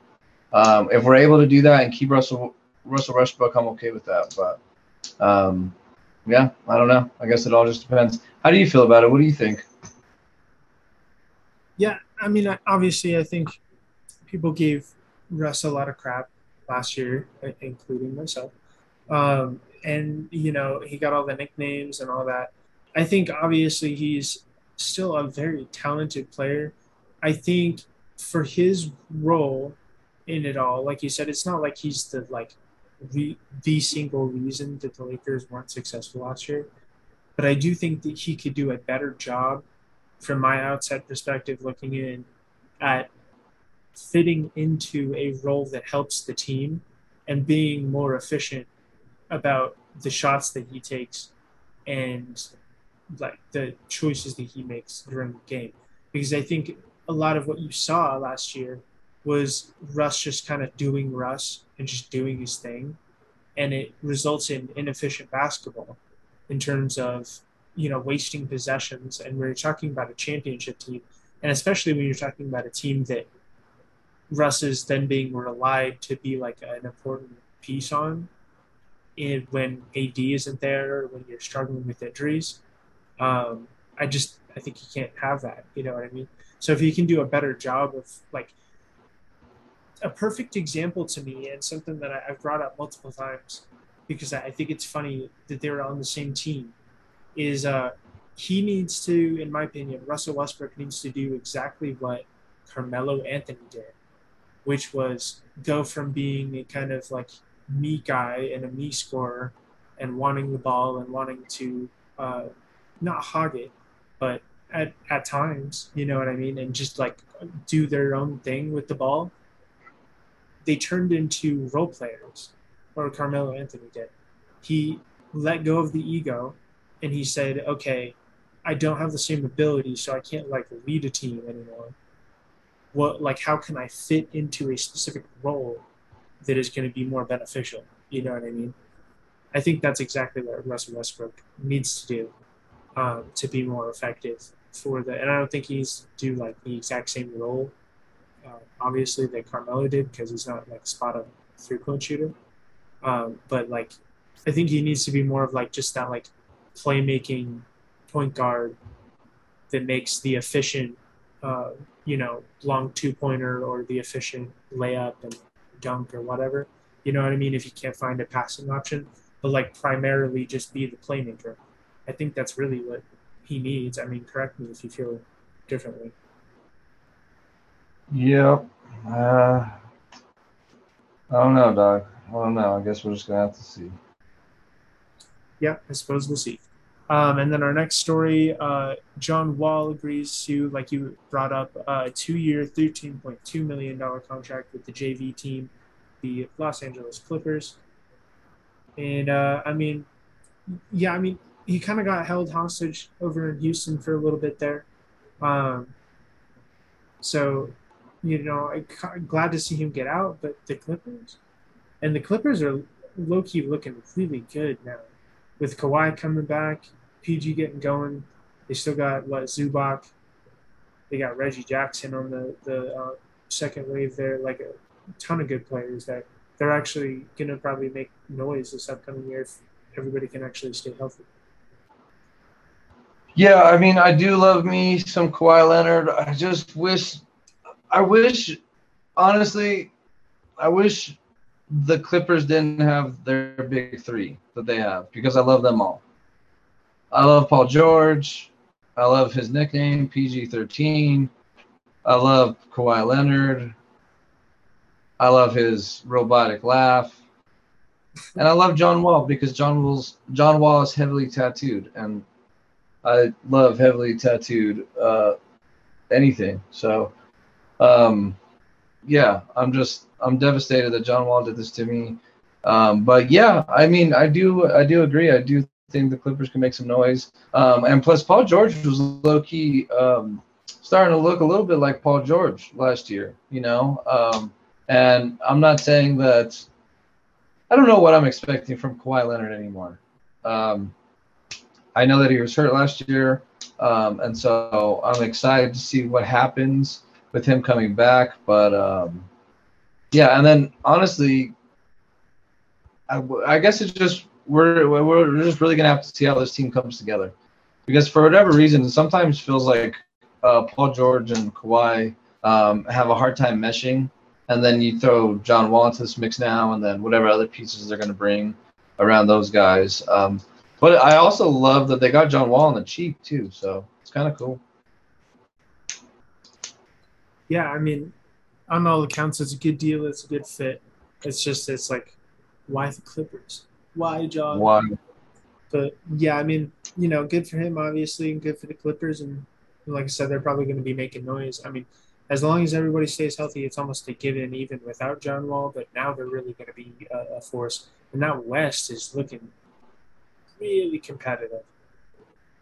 Um, if we're able to do that and keep Russell Russell Westbrook, I'm okay with that. But um, yeah, I don't know. I guess it all just depends. How do you feel about it? What do you think? Yeah, I mean, obviously, I think people gave Russ a lot of crap last year, including myself. Um, and you know he got all the nicknames and all that. I think obviously he's still a very talented player. I think for his role in it all, like you said, it's not like he's the like re- the single reason that the Lakers weren't successful last year. But I do think that he could do a better job from my outside perspective looking in at fitting into a role that helps the team and being more efficient about the shots that he takes and like the choices that he makes during the game. Because I think a lot of what you saw last year was Russ just kind of doing Russ and just doing his thing. And it results in inefficient basketball in terms of, you know, wasting possessions. And when you're talking about a championship team, and especially when you're talking about a team that Russ is then being relied to be like an important piece on, in, when AD isn't there, when you're struggling with injuries. Um, I just I think you can't have that. You know what I mean? So if you can do a better job of like a perfect example to me and something that I, have brought up multiple times because I think it's funny that they're on the same team is uh, he needs to, in my opinion, Russell Westbrook needs to do exactly what Carmelo Anthony did, which was go from being a kind of like me guy and a me scorer and wanting the ball and wanting to uh, not hog it, but at, at times, you know what I mean, and just like do their own thing with the ball. They turned into role players. or Carmelo Anthony did. He let go of the ego and he said, okay, I don't have the same ability, so I can't like lead a team anymore. What like how can I fit into a specific role that is going to be more beneficial? You know what I mean? I think that's exactly what Russell Westbrook needs to do um, to be more effective for the. And I don't think he's do like the exact same role, uh, obviously that Carmelo did because he's not like a spot on three point shooter. Um, but like, I think he needs to be more of like just that like playmaking point guard that makes the efficient, uh, you know, long two pointer or the efficient layup and dunk or whatever. You know what I mean? If you can't find a passing option, but like primarily just be the playmaker. I think that's really what he needs. I mean, correct me if you feel differently. Yep. Uh, I don't know, Doc. I don't know. I guess we're just gonna have to see. Yeah, I suppose we'll see. Um, and then our next story, uh, John Wall agrees to, like you brought up, a two-year, thirteen point two million dollar contract with the JV team, the Los Angeles Clippers. And uh, I mean, yeah, I mean, he kind of got held hostage over in Houston for a little bit there. Um, so, you know, I'm glad to see him get out, but the Clippers, and the Clippers are low key looking really good now. With Kawhi coming back, PG getting going, they still got what Zubac, they got Reggie Jackson on the the uh, second wave there, like a ton of good players that they're actually gonna probably make noise this upcoming year if everybody can actually stay healthy. Yeah, I mean, I do love me some Kawhi Leonard. I just wish, I wish, honestly, I wish the Clippers didn't have their big three that they have because I love them all. I love Paul George. I love his nickname, PG 13. I love Kawhi Leonard. I love his robotic laugh. And I love John Wall because John Wall's John Wall is heavily tattooed and I love heavily tattooed uh, anything. So, um, yeah, I'm just I'm devastated that John Wall did this to me. Um, but yeah, I mean, I do I do agree. I do think the Clippers can make some noise. Um, and plus, Paul George was low key um, starting to look a little bit like Paul George last year. You know, um, and I'm not saying that. I don't know what I'm expecting from Kawhi Leonard anymore. Um, I know that he was hurt last year, um, and so I'm excited to see what happens with him coming back. But um, yeah, and then honestly, I, I guess it's just we're we're just really gonna have to see how this team comes together, because for whatever reason, it sometimes feels like uh, Paul George and Kawhi um, have a hard time meshing, and then you throw John Wall into this mix now, and then whatever other pieces they're gonna bring around those guys. Um, but I also love that they got John Wall on the cheap too, so it's kind of cool. Yeah, I mean, on all accounts, it's a good deal. It's a good fit. It's just, it's like, why the Clippers? Why John? Why? But yeah, I mean, you know, good for him, obviously, and good for the Clippers. And like I said, they're probably going to be making noise. I mean, as long as everybody stays healthy, it's almost a given, even without John Wall. But now they're really going to be a, a force. And that West is looking really competitive.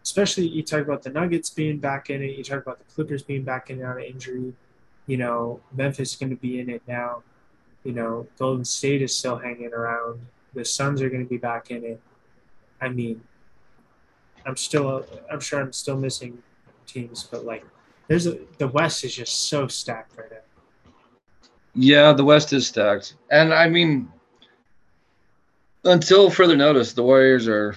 Especially you talk about the Nuggets being back in it. You talk about the Clippers being back in it out of injury. You know, Memphis is going to be in it now. You know, Golden State is still hanging around. The Suns are going to be back in it. I mean, I'm still, I'm sure I'm still missing teams, but like, there's a, the West is just so stacked right now. Yeah, the West is stacked, and I mean, until further notice, the Warriors are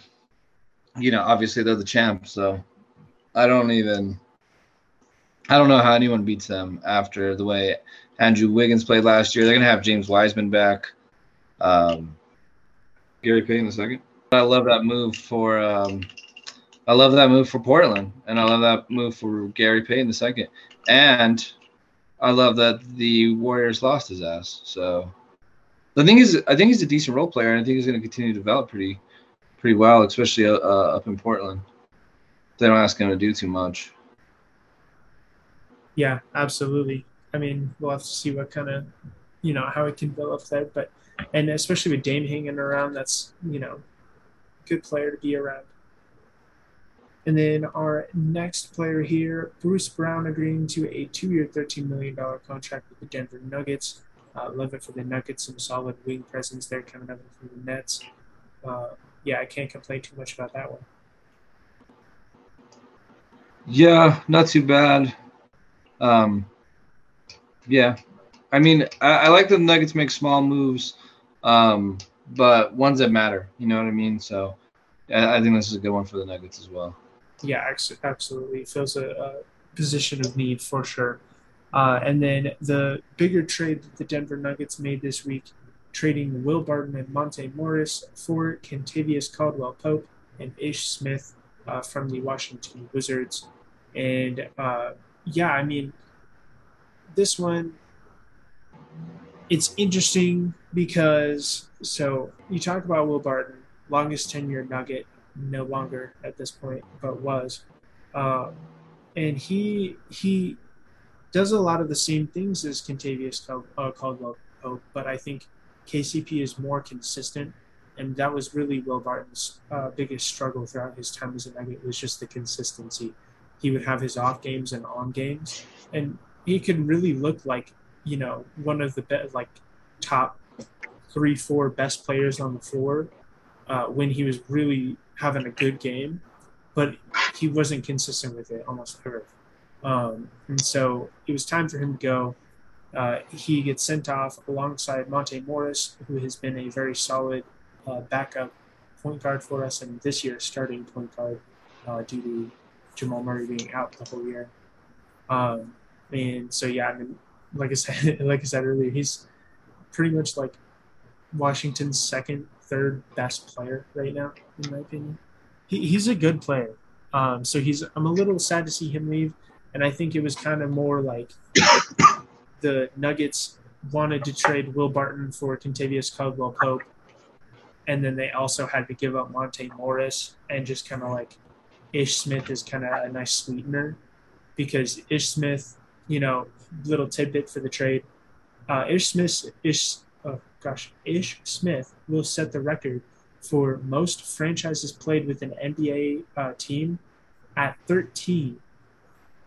you know, obviously they're the champs, so I don't even I don't know how anyone beats them after the way Andrew Wiggins played last year. They're gonna have James Wiseman back. Um, Gary Payton the second. I love that move for um, I love that move for Portland, and I love that move for Gary Payton the second. And I love that the Warriors lost his ass. So the thing is, I think he's a decent role player, and I think he's going to continue to develop pretty pretty well, especially uh, up in Portland. They don't ask him to do too much. Yeah, absolutely. I mean, we'll have to see what kind of, you know, how it can develop there. But and especially with Dame hanging around, that's you know, good player to be around. And then our next player here, Bruce Brown, agreeing to a two-year, $13 million contract with the Denver Nuggets. Uh, love it for the Nuggets, some solid wing presence there coming up from the Nets. Uh, yeah, I can't complain too much about that one. Yeah, not too bad. Um, yeah, I mean, I, I like the Nuggets make small moves, um, but ones that matter. You know what I mean? So I, I think this is a good one for the Nuggets as well. Yeah, absolutely. It feels a, a position of need for sure. Uh, and then the bigger trade that the Denver Nuggets made this week, trading Will Barton and Monte Morris for Kentavious Caldwell Pope and Ish Smith uh, from the Washington Wizards. And uh, yeah, I mean, this one, it's interesting because so you talk about Will Barton, longest tenure Nugget, no longer at this point, but was. Uh, and he he does a lot of the same things as Kentavious uh, Caldwell Pope, but I think KCP is more consistent, and that was really Will Barton's uh, biggest struggle throughout his time as a Nugget was just the consistency. He would have his off games and on games, and he could really look like you know one of the best, like top three, four best players on the floor uh, when he was really having a good game, but he wasn't consistent with it almost ever. Um, and so it was time for him to go. Uh, he gets sent off alongside Monte Morris, who has been a very solid uh, backup point guard for us, and this year starting point guard uh, due to Jamal Murray being out the whole year. Um, and so yeah, I mean, like I said, like I said earlier, he's pretty much like Washington's second, third best player right now, in my opinion. He, he's a good player. Um, so he's I'm a little sad to see him leave and I think it was kind of more like the Nuggets wanted to trade Will Barton for Kentavious Caldwell Pope, and then they also had to give up Monte Morris and just kind of like Ish Smith is kind of a nice sweetener because Ish Smith, you know, little tidbit for the trade. Uh, Ish Smith, Ish, oh gosh, Ish Smith will set the record for most franchises played with an NBA uh, team at 13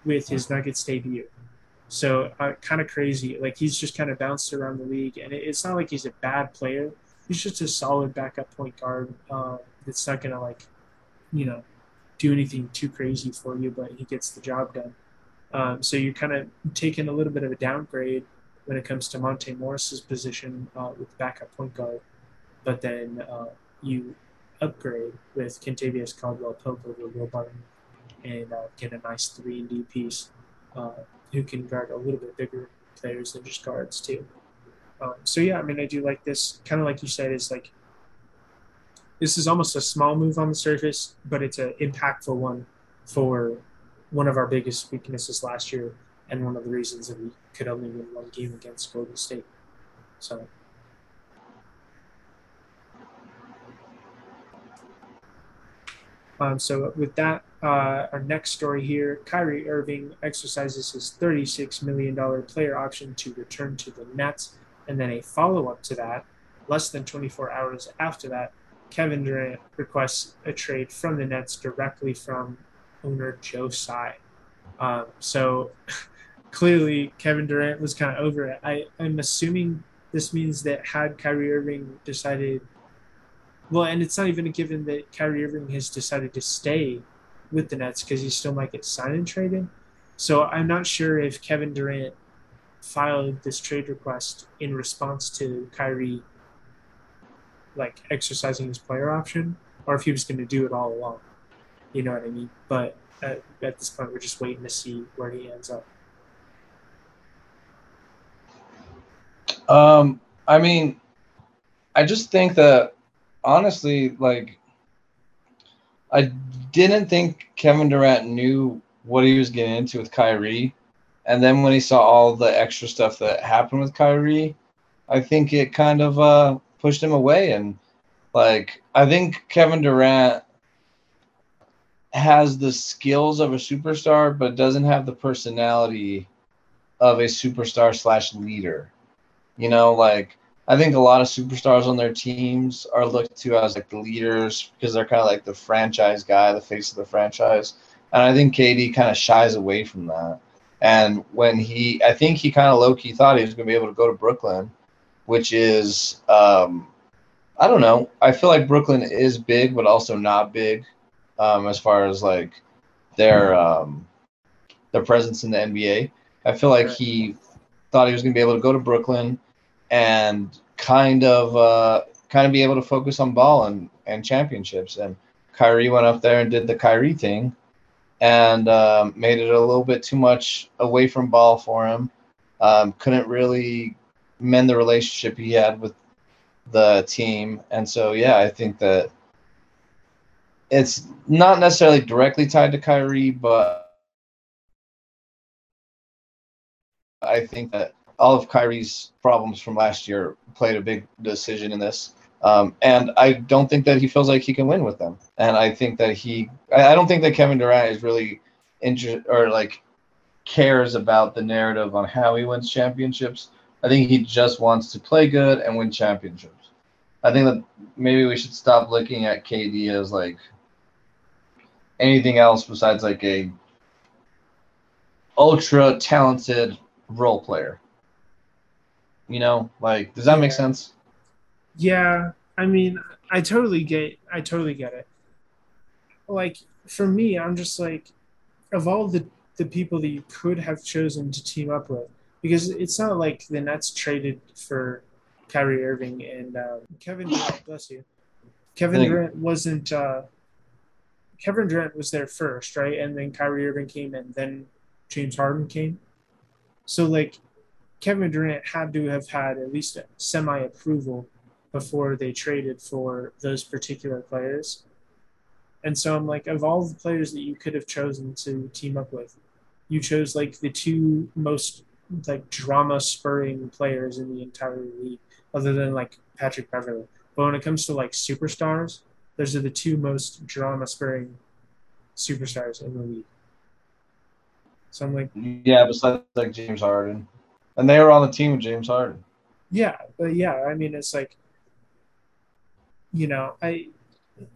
with his Nuggets debut. So uh, kind of crazy. Like he's just kind of bounced around the league, and it's not like he's a bad player. He's just a solid backup point guard uh, that's not gonna like, you know, do anything too crazy for you, but he gets the job done. Um, so you're kind of taking a little bit of a downgrade when it comes to Monte Morris's position uh, with backup point guard, but then uh, you upgrade with Kentavious Caldwell Pope over Will Barton and uh, get a nice three and D piece uh, who can guard a little bit bigger players than just guards too. Um, so yeah, I mean, I do like this. Kind of like you said, is like this is almost a small move on the surface, but it's an impactful one for one of our biggest weaknesses last year, and one of the reasons that we could only win one game against Golden State. So Um, so with that, uh, our next story here, Kyrie Irving exercises his $36 million player option to return to the Nets. And then a follow-up to that, less than 24 hours after that, Kevin Durant requests a trade from the Nets directly from owner Joe Tsai. Um, so clearly Kevin Durant was kind of over it. I, I'm assuming this means that had Kyrie Irving decided – well, and it's not even a given that Kyrie Irving has decided to stay with the Nets because he still might get signed and traded. So I'm not sure if Kevin Durant filed this trade request in response to Kyrie like exercising his player option or if he was going to do it all along. You know what I mean? But at, at this point, we're just waiting to see where he ends up. Um, I mean, I just think that honestly, like, I didn't think Kevin Durant knew what he was getting into with Kyrie. And then when he saw all the extra stuff that happened with Kyrie, I think it kind of uh, pushed him away. And, like, I think Kevin Durant has the skills of a superstar, but doesn't have the personality of a superstar slash leader. You know, like I think a lot of superstars on their teams are looked to as like the leaders because they're kind of like the franchise guy, the face of the franchise. And I think KD kind of shies away from that. And when he, I think he kind of low key thought he was going to be able to go to Brooklyn, which is, um, I don't know. I feel like Brooklyn is big, but also not big um, as far as like their um, their presence in the NBA. I feel like he thought he was going to be able to go to Brooklyn and kind of uh, kind of be able to focus on ball and, and championships. And Kyrie went up there and did the Kyrie thing and um, made it a little bit too much away from ball for him. Um, couldn't really mend the relationship he had with the team. And so, yeah, I think that it's not necessarily directly tied to Kyrie, but I think that all of Kyrie's problems from last year played a big decision in this. Um, and I don't think that he feels like he can win with them. And I think that he, I don't think that Kevin Durant is really interested or like cares about the narrative on how he wins championships. I think he just wants to play good and win championships. I think that maybe we should stop looking at KD as like anything else besides like a ultra talented role player. You know, like does that make sense? Yeah, I mean, I totally get I totally get it. Like for me, I'm just like of all the the people that you could have chosen to team up with because it's not like the Nets traded for Kyrie Irving and uh, Kevin Durant, bless you. Kevin Durant wasn't uh, Kevin Durant was there first, right? And then Kyrie Irving came and then James Harden came. So like Kevin Durant had to have had at least a semi approval before they traded for those particular players. And so I'm like, of all the players that you could have chosen to team up with, you chose like the two most like drama spurring players in the entire league, other than like Patrick Beverley. But when it comes to like superstars, those are the two most drama spurring superstars in the league. So I'm like, yeah, besides like James Harden, and they were on the team with James Harden. Yeah, but yeah, I mean, it's like you know, I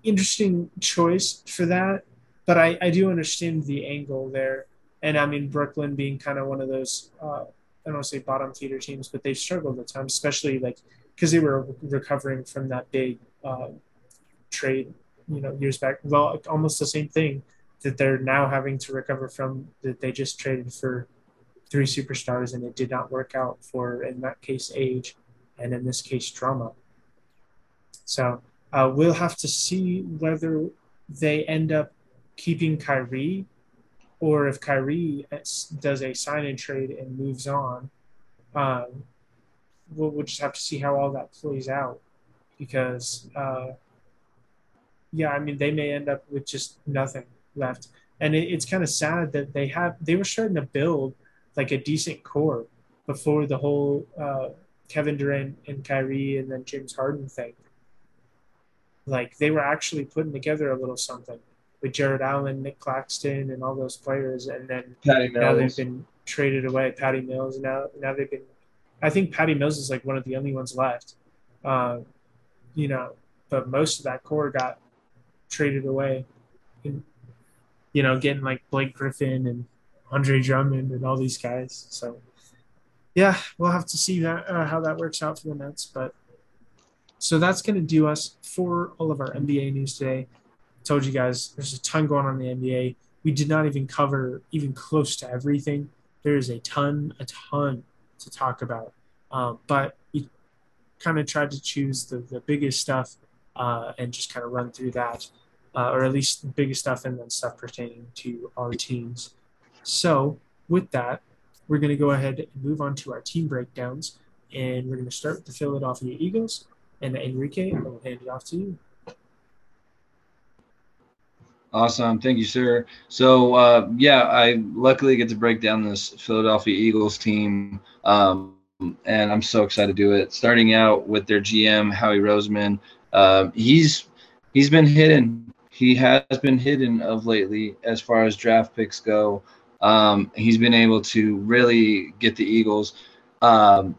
interesting choice for that, but I, I do understand the angle there. And I mean, Brooklyn being kind of one of those, uh, I don't want to say bottom feeder teams, but they've struggled at times, especially like because they were recovering from that big uh, trade, you know, years back. Well, almost the same thing that they're now having to recover from that they just traded for three superstars and it did not work out for, in that case, age and in this case, drama. So uh, we'll have to see whether they end up keeping Kyrie or if Kyrie does a sign and trade and moves on. Um, we'll, we'll, just have to see how all that plays out because, uh, yeah, I mean, they may end up with just nothing left. And it, it's kind of sad that they have, they were starting to build like a decent core before the whole uh, Kevin Durant and Kyrie and then James Harden thing like they were actually putting together a little something with Jarrett Allen, Nic Claxton, and all those players, and then Patty now they've been traded away. Patty Mills now now they've been. I think Patty Mills is like one of the only ones left. Uh, you know, but most of that core got traded away. And, you know, getting like Blake Griffin and Andre Drummond and all these guys. So, yeah, we'll have to see that uh, how that works out for the Nets, but so that's going to do us for all of our NBA news today. Told you guys there's a ton going on in the NBA. We did not even cover even close to everything. There is a ton, a ton to talk about. Um, but we kind of tried to choose the, the biggest stuff uh, and just kind of run through that, uh, or at least the biggest stuff and then stuff pertaining to our teams. So, with that, we're going to go ahead and move on to our team breakdowns. And we're going to start with the Philadelphia Eagles. And Enrique, I will hand it off to you. Awesome. Thank you, sir. So, uh, yeah, I luckily get to break down this Philadelphia Eagles team. Um, and I'm so excited to do it. Starting out with their GM, Howie Roseman. Uh, he's he's been hidden. He has been hidden of lately as far as draft picks go. Um, he's been able to really get the Eagles um,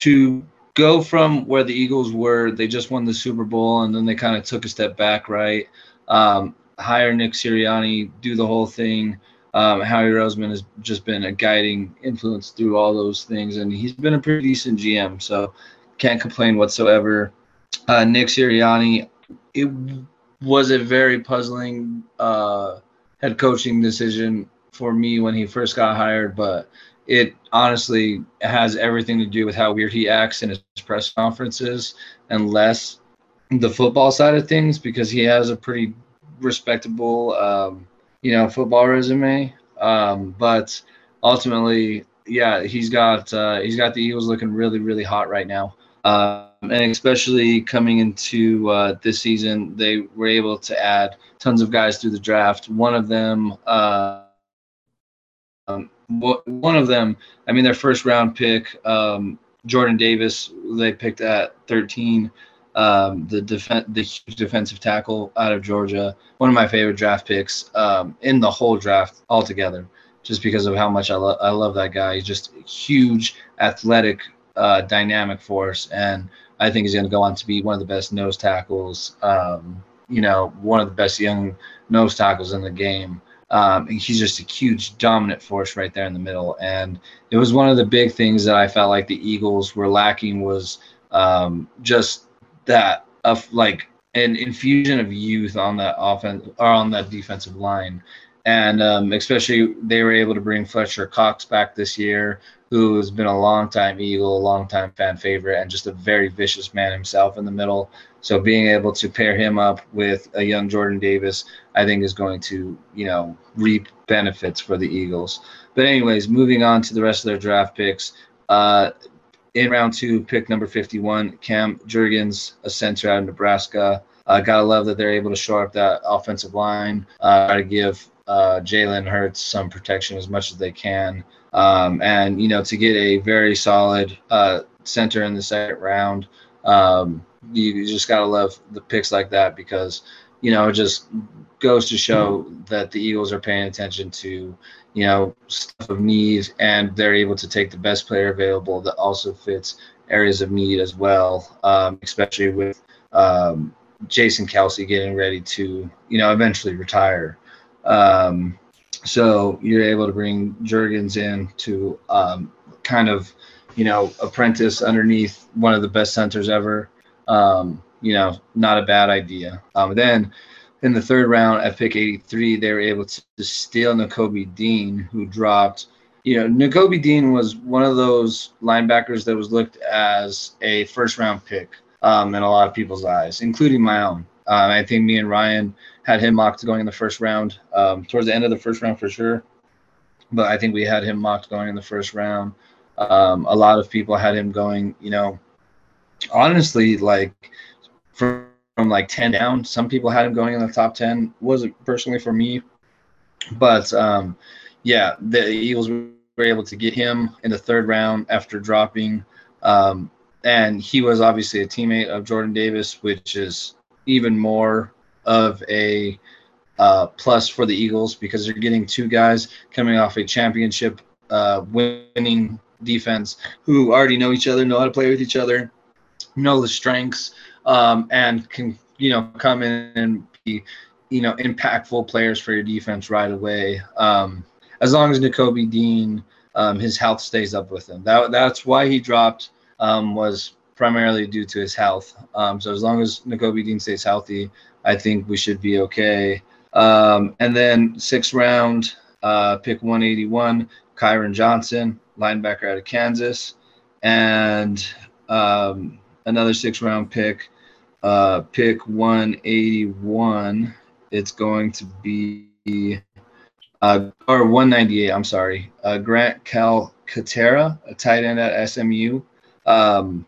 to go from where the Eagles were, they just won the Super Bowl and then they kind of took a step back, right? Um, hire Nick Sirianni, do the whole thing. Um, Howie Roseman has just been a guiding influence through all those things, and he's been a pretty decent GM, so can't complain whatsoever. Uh, Nick Sirianni, it was a very puzzling uh, head coaching decision for me when he first got hired, but it honestly has everything to do with how weird he acts in his press conferences and less the football side of things because he has a pretty respectable, um, you know, football resume. Um, but ultimately, yeah, he's got uh, he's got the Eagles looking really, really hot right now. Um, and especially coming into uh, this season, they were able to add tons of guys through the draft. One of them, uh, um, one of them, I mean, their first round pick, um, Jordan Davis, they picked at 13. Um, the def- the huge defensive tackle out of Georgia, one of my favorite draft picks um, in the whole draft altogether, just because of how much I, lo- I love that guy. He's just a huge, athletic, uh, dynamic force, and I think he's going to go on to be one of the best nose tackles. Um, you know, one of the best young nose tackles in the game. Um, he's just a huge dominant force right there in the middle. And it was one of the big things that I felt like the Eagles were lacking was um, just that of like an infusion of youth on that offense or on that defensive line. And um, especially they were able to bring Fletcher Cox back this year, who has been a long time Eagle, a long time fan favorite, and just a very vicious man himself in the middle. So being able to pair him up with a young Jordan Davis, I think is going to, you know, reap benefits for the Eagles. But anyways, moving on to the rest of their draft picks. Uh, in round two, pick number 51, Cam Jurgens, a center out of Nebraska. Uh, gotta love that they're able to shore up that offensive line. Uh, to give uh, Jalen Hurts some protection as much as they can, um, and you know to get a very solid uh, center in the second round. Um, you, you just gotta love the picks like that because you know it just goes to show that the Eagles are paying attention to you know stuff of need and they're able to take the best player available that also fits areas of need as well, um, especially with um, Jason Kelce getting ready to you know eventually retire. Um, so you're able to bring Jurgens in to um, kind of, you know, apprentice underneath one of the best centers ever um, you know, not a bad idea. Um, then in the third round at pick 83, they were able to, steal Nakobe Dean, who dropped. You know, Nakobe Dean was one of those linebackers that was looked as a first round pick um, in a lot of people's eyes, including my own. Um, I think me and Ryan had him mocked going in the first round, um, towards the end of the first round for sure. But I think we had him mocked going in the first round. Um, a lot of people had him going, you know, honestly, like from, from like 10 down, some people had him going in the top 10. Wasn't personally for me, but um, yeah, the Eagles were able to get him in the third round after dropping. Um, and he was obviously a teammate of Jordan Davis, which is even more of a uh, plus for the Eagles because they're getting two guys coming off a championship uh, winning defense who already know each other, know how to play with each other, know the strengths, um, and can you know come in and be you know impactful players for your defense right away. Um, as long as Nakobe Dean, um, his health stays up with him. That that's why he dropped um, was primarily due to his health. Um, so as long as Nakobe Dean stays healthy, I think we should be okay. Um, and then sixth round, uh, pick 181, Kyron Johnson, linebacker out of Kansas, and um, another six round pick, uh, pick 181. It's going to be, uh, or 198, I'm sorry, uh, Grant Calcaterra, a tight end at SMU. Um,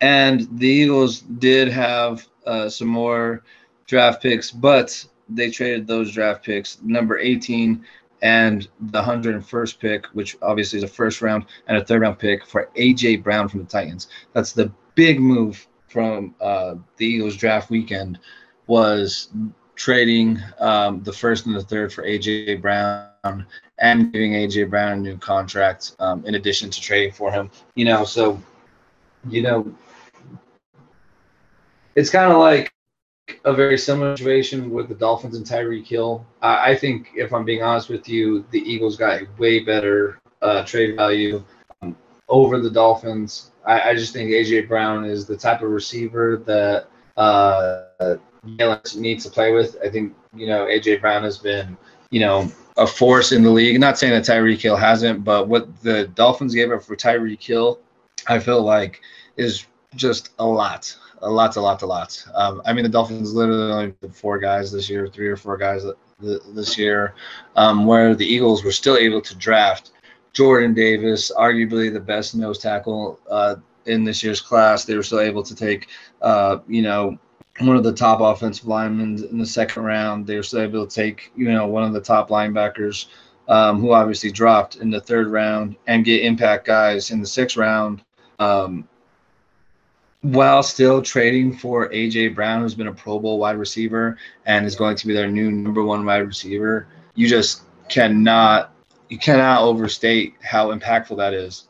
and the Eagles did have uh, some more draft picks, but they traded those draft picks, number 18 and the 101st pick, which obviously is a first round and a third round pick for AJ Brown from the Titans. That's the big move from uh, the Eagles draft weekend was trading um, the first and the third for AJ Brown and giving AJ Brown a new contract um, in addition to trading for him. You know, so you know, it's kind of like a very similar situation with the Dolphins and Tyreek Hill. I, I think, if I'm being honest with you, the Eagles got way better uh, trade value um, over the Dolphins. I, I, just think AJ Brown is the type of receiver that uh, needs to play with. I think you know AJ Brown has been you know a force in the league. Not saying that Tyreek Hill hasn't, but what the Dolphins gave up for Tyreek Hill, I feel like is just a lot a lot, a lot, a lot. Um, I mean, the Dolphins literally only four guys this year, three or four guys this year, um, where the Eagles were still able to draft Jordan Davis, arguably the best nose tackle uh, in this year's class. They were still able to take, uh, you know, one of the top offensive linemen in the second round. They were still able to take, you know, one of the top linebackers. Um, who obviously dropped in the third round and get impact guys in the sixth round. Um, while still trading for AJ Brown, who's been a Pro Bowl wide receiver and is going to be their new number one wide receiver, you just cannot you cannot overstate how impactful that is.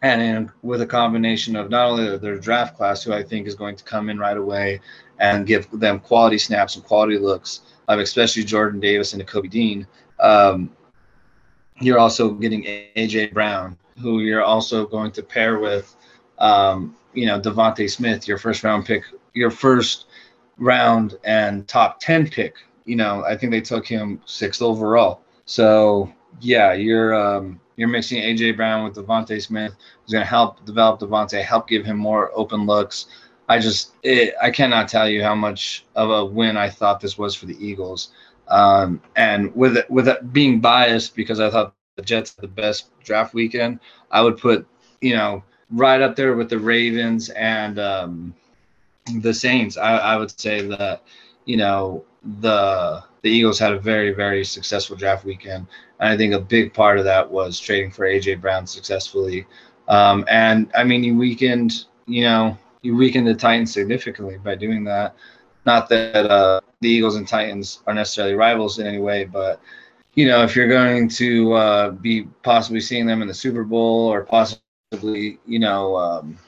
And in, with a combination of not only their draft class, who I think is going to come in right away and give them quality snaps and quality looks, um, especially Jordan Davis and Kobe Dean, um, you're also getting AJ Brown, who you're also going to pair with um, you know DeVonta Smith, your first round pick, your first round and top ten pick. You know, I think they took him sixth overall. So yeah, you're um, you're mixing AJ Brown with DeVonta Smith, who's going to help develop DeVonta, help give him more open looks. I just it, I cannot tell you how much of a win I thought this was for the Eagles. Um, and with it, with it being biased because I thought the Jets had the best draft weekend, I would put you know right up there with the Ravens and um, the Saints. I, I would say that you know the the Eagles had a very very successful draft weekend, I think a big part of that was trading for AJ Brown successfully. Um, and I mean, you weakened you know you weakened the Titans significantly by doing that. Not that uh, the Eagles and Titans are necessarily rivals in any way, but you know if you're going to uh, be possibly seeing them in the Super Bowl or possibly you know, um,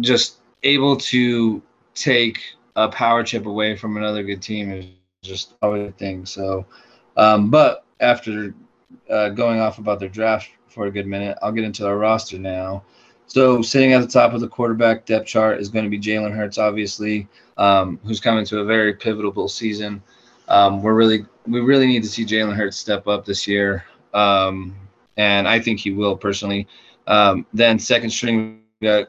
just able to take a power chip away from another good team is just always a thing. So, um, but after uh, going off about their draft for a good minute, I'll get into our roster now. So, sitting at the top of the quarterback depth chart is going to be Jalen Hurts, obviously, um, who's coming to a very pivotal season. Um, we're really, we really need to see Jalen Hurts step up this year, um, and I think he will personally. Um, then second string, we got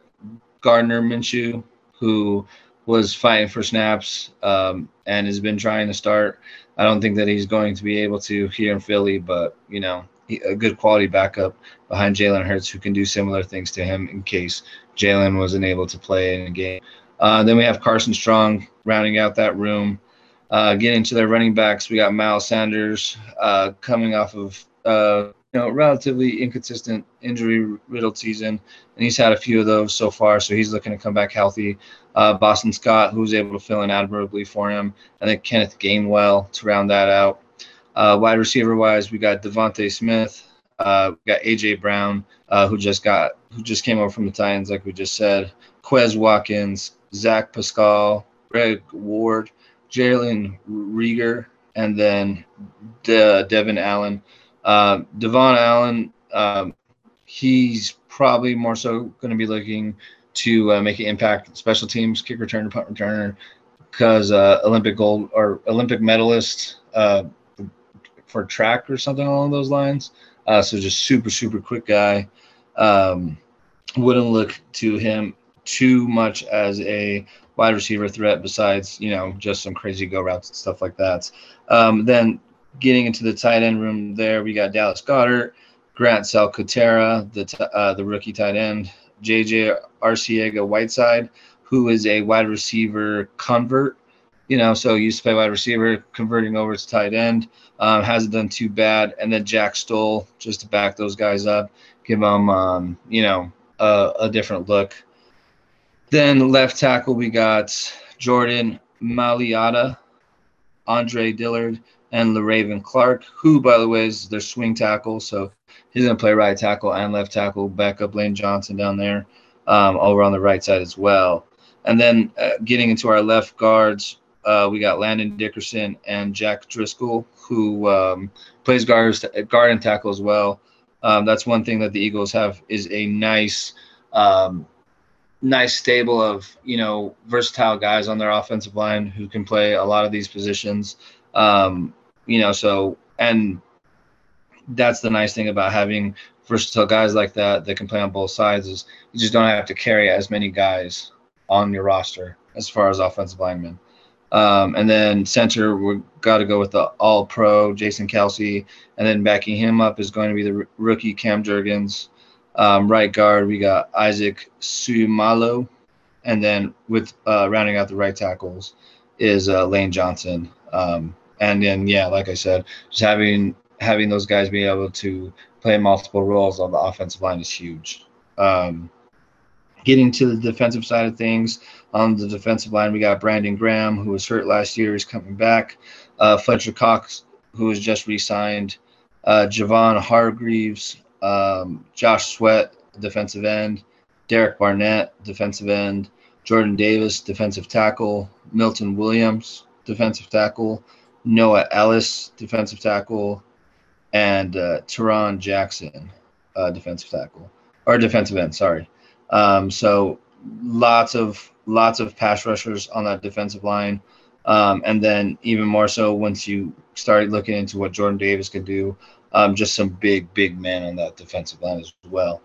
Gardner Minshew, who was fighting for snaps um, and has been trying to start. I don't think that he's going to be able to here in Philly, but you know, he, a good quality backup behind Jalen Hurts who can do similar things to him in case Jalen wasn't able to play in a game. Uh, then we have Carson Strong rounding out that room. Uh, getting to their running backs, we got Miles Sanders uh, coming off of uh, know, relatively inconsistent injury riddled season, and he's had a few of those so far. So he's looking to come back healthy. Uh, Boston Scott, who's able to fill in admirably for him, and then Kenneth Gainwell to round that out. Uh, wide receiver wise, we got DeVonta Smith, uh, we got AJ Brown, uh, who just got who just came over from the Titans, like we just said. Quez Watkins, Zach Pascal, Greg Ward, Jalen Reagor, and then De- Devon Allen. Uh, Devon Allen, um, he's probably more so going to be looking to uh, make an impact special teams, kick returner, punt returner, because uh, Olympic gold or Olympic medalist uh, for track or something along those lines. Uh, so just super, super quick guy. Um, wouldn't look to him too much as a wide receiver threat besides, you know, just some crazy go routes and stuff like that. Um, then getting into the tight end room there, we got Dallas Goedert, Grant Calcaterra, the t- uh, the rookie tight end, JJ Arcega Whiteside, who is a wide receiver convert. You know, so used to play wide receiver, converting over to tight end. Um, hasn't done too bad. And then Jack Stoll, just to back those guys up, give them, um, you know, a, a different look. Then left tackle, we got Jordan Mailata, Andre Dillard, and Le'Raven Clark, who, by the way, is their swing tackle. So he's going to play right tackle and left tackle, back up Lane Johnson down there. um, over on the right side as well. And then uh, getting into our left guards, uh, we got Landon Dickerson and Jack Driscoll, who um, plays guards, guard and tackle as well. Um, that's one thing that the Eagles have is a nice, um, nice stable of you know versatile guys on their offensive line who can play a lot of these positions. Um, you know, so and that's the nice thing about having versatile guys like that that can play on both sides is you just don't have to carry as many guys on your roster as far as offensive linemen. Um, and then center, we've got to go with the All Pro Jason Kelce, and then backing him up is going to be the r- rookie Cam Jurgens. Um, right guard, we got Isaac Seumalo, and then with uh, rounding out the right tackles is uh, Lane Johnson. Um, and then yeah, like I said, just having having those guys be able to play multiple roles on the offensive line is huge. Um, getting to the defensive side of things, on the defensive line, we got Brandon Graham, who was hurt last year, is coming back. Uh, Fletcher Cox, who was just re-signed. Uh, Javon Hargreaves, um, Josh Sweat, defensive end. Derek Barnett, defensive end. Jordan Davis, defensive tackle. Milton Williams, defensive tackle. Noah Elliss, defensive tackle and uh, Tarron Jackson, uh, defensive tackle or defensive end. Sorry. Um, so lots of lots of pass rushers on that defensive line, um, and then even more so once you start looking into what Jordan Davis can do, um, just some big big men on that defensive line as well.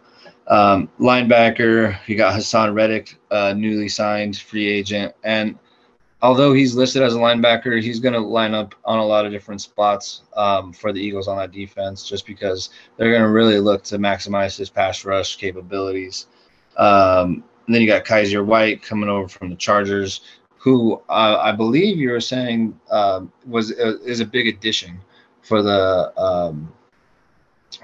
Um, linebacker, you got Haason Reddick, uh, newly signed free agent, and although he's listed as a linebacker, he's going to line up on a lot of different spots um, for the Eagles on that defense, just because they're going to really look to maximize his pass rush capabilities. Um, and then you got Kyzir White coming over from the Chargers, who uh, I believe you were saying uh, was uh, is a big addition for the um,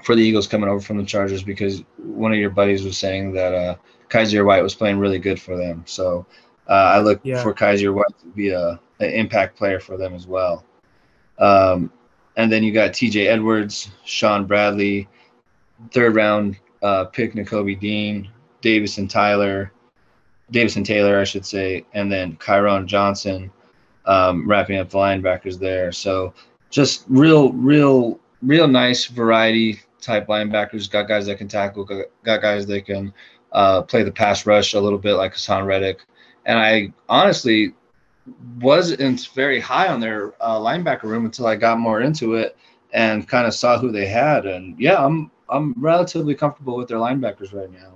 for the Eagles coming over from the Chargers because one of your buddies was saying that uh, Kyzir White was playing really good for them. So uh, I look yeah. for Kyzir White to be a, an impact player for them as well. Um, and then you got T.J. Edwards, Shaun Bradley, third round uh, pick Nakobe Dean, Davis and Tyler, Davion Taylor, I should say, and then Kyron Johnson, um, wrapping up the linebackers there. So just real, real, real nice variety type linebackers. Got guys that can tackle, got guys that can uh, play the pass rush a little bit like Haason Reddick and I honestly wasn't very high on their uh, linebacker room until I got more into it and kind of saw who they had. And yeah, I'm I'm relatively comfortable with their linebackers right now.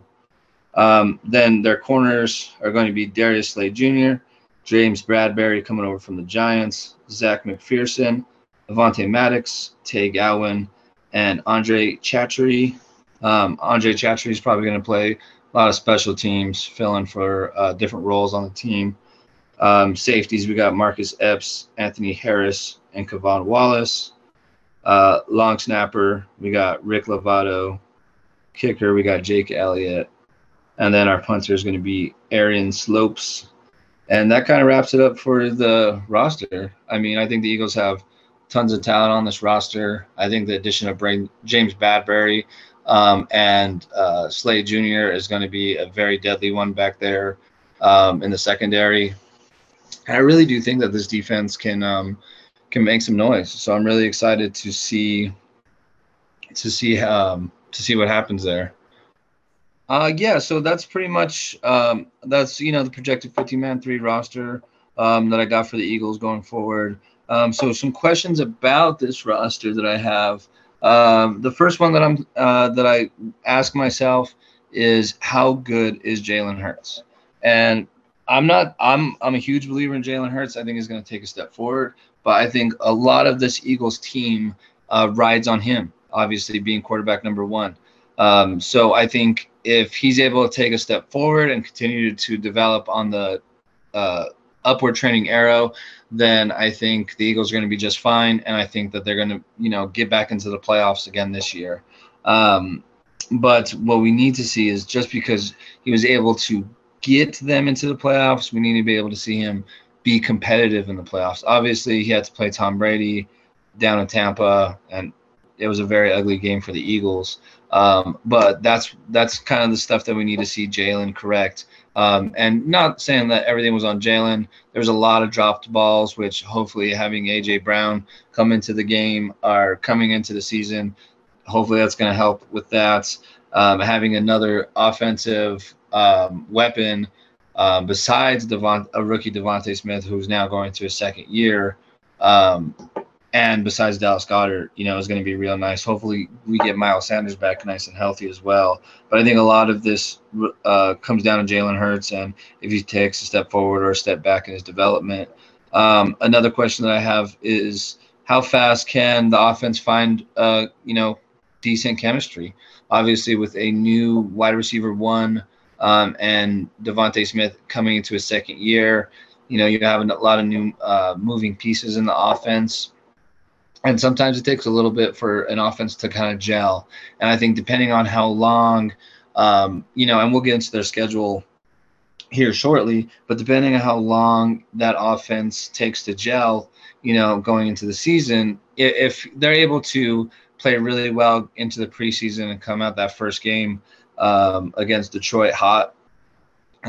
Um, then their corners are going to be Darius Slay Jr., James Bradberry coming over from the Giants, Zech McPhearson, Avonte Maddox, Tay Gowan, and Andre Chachere. Um, Andre Chachere is probably going to play a lot of special teams filling for uh, different roles on the team. Um, safeties, we got Marcus Epps, Anthony Harris, and K'Von Wallace. Uh, long snapper, we got Rick Lovato. Kicker, we got Jake Elliott. And then our punter is going to be Arryn Siposs. And that kind of wraps it up for the roster. I mean, I think the Eagles have tons of talent on this roster. I think the addition of James Bradberry um, and uh, Slay Jr. is going to be a very deadly one back there um, in the secondary. And I really do think that this defense can um, can make some noise. So I'm really excited to see to see um, to see what happens there. Uh, yeah, so that's pretty much um, that's you know the projected 50 man three roster um, that I got for the Eagles going forward. Um, so some questions about this roster that I have. Um, the first one that I'm uh, that I ask myself is how good is Jalen Hurts? And I'm not I'm I'm a huge believer in Jalen Hurts. I think he's going to take a step forward, but I think a lot of this Eagles team uh, rides on him. Obviously, being quarterback number one. Um, so I think if he's able to take a step forward and continue to develop on the uh, upward trending arrow, then I think the Eagles are going to be just fine, and I think that they're going to, you know, get back into the playoffs again this year. Um, but what we need to see is just because he was able to get them into the playoffs, we need to be able to see him be competitive in the playoffs. Obviously, he had to play Tom Brady down in Tampa, and it was a very ugly game for the Eagles. Um, but that's that's kind of the stuff that we need to see Jalen correct. Um, and not saying that everything was on Jalen. There's a lot of dropped balls, which hopefully having AJ Brown come into the game or coming into the season, hopefully that's going to help with that. Um, having another offensive um, weapon um, besides Devont- a rookie DeVonta Smith, who's now going to his second year, um, and besides Dallas Goedert, you know, is going to be real nice. Hopefully, we get Miles Sanders back nice and healthy as well. But I think a lot of this uh, comes down to Jalen Hurts and if he takes a step forward or a step back in his development. Um, another question that I have is how fast can the offense find, uh, you know, decent chemistry? Obviously, with a new wide receiver one um, and DeVonta Smith coming into his second year, you know, you have a lot of new uh, moving pieces in the offense and sometimes it takes a little bit for an offense to kind of gel. And I think depending on how long, um, you know, and we'll get into their schedule here shortly, but depending on how long that offense takes to gel, you know, going into the season, if they're able to play really well into the preseason and come out that first game um, against Detroit hot,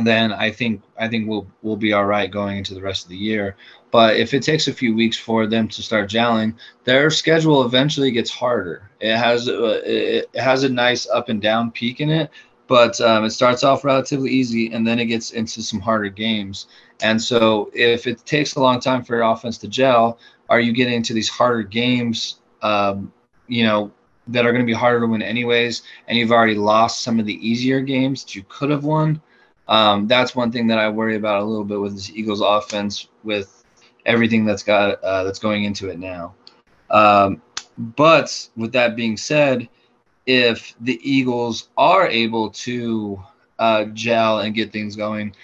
then I think I think we'll we'll be all right going into the rest of the year. But if it takes a few weeks for them to start gelling, their schedule eventually gets harder. It has uh, it has a nice up and down peak in it, but um, it starts off relatively easy and then it gets into some harder games. And so if it takes a long time for your offense to gel, are you getting into these harder games? Um, you know that are going to be harder to win anyways, and you've already lost some of the easier games that you could have won. Um, that's one thing that I worry about a little bit with this Eagles offense with everything that's got uh, that's going into it now. Um, but with that being said, if the Eagles are able to uh, gel and get things going,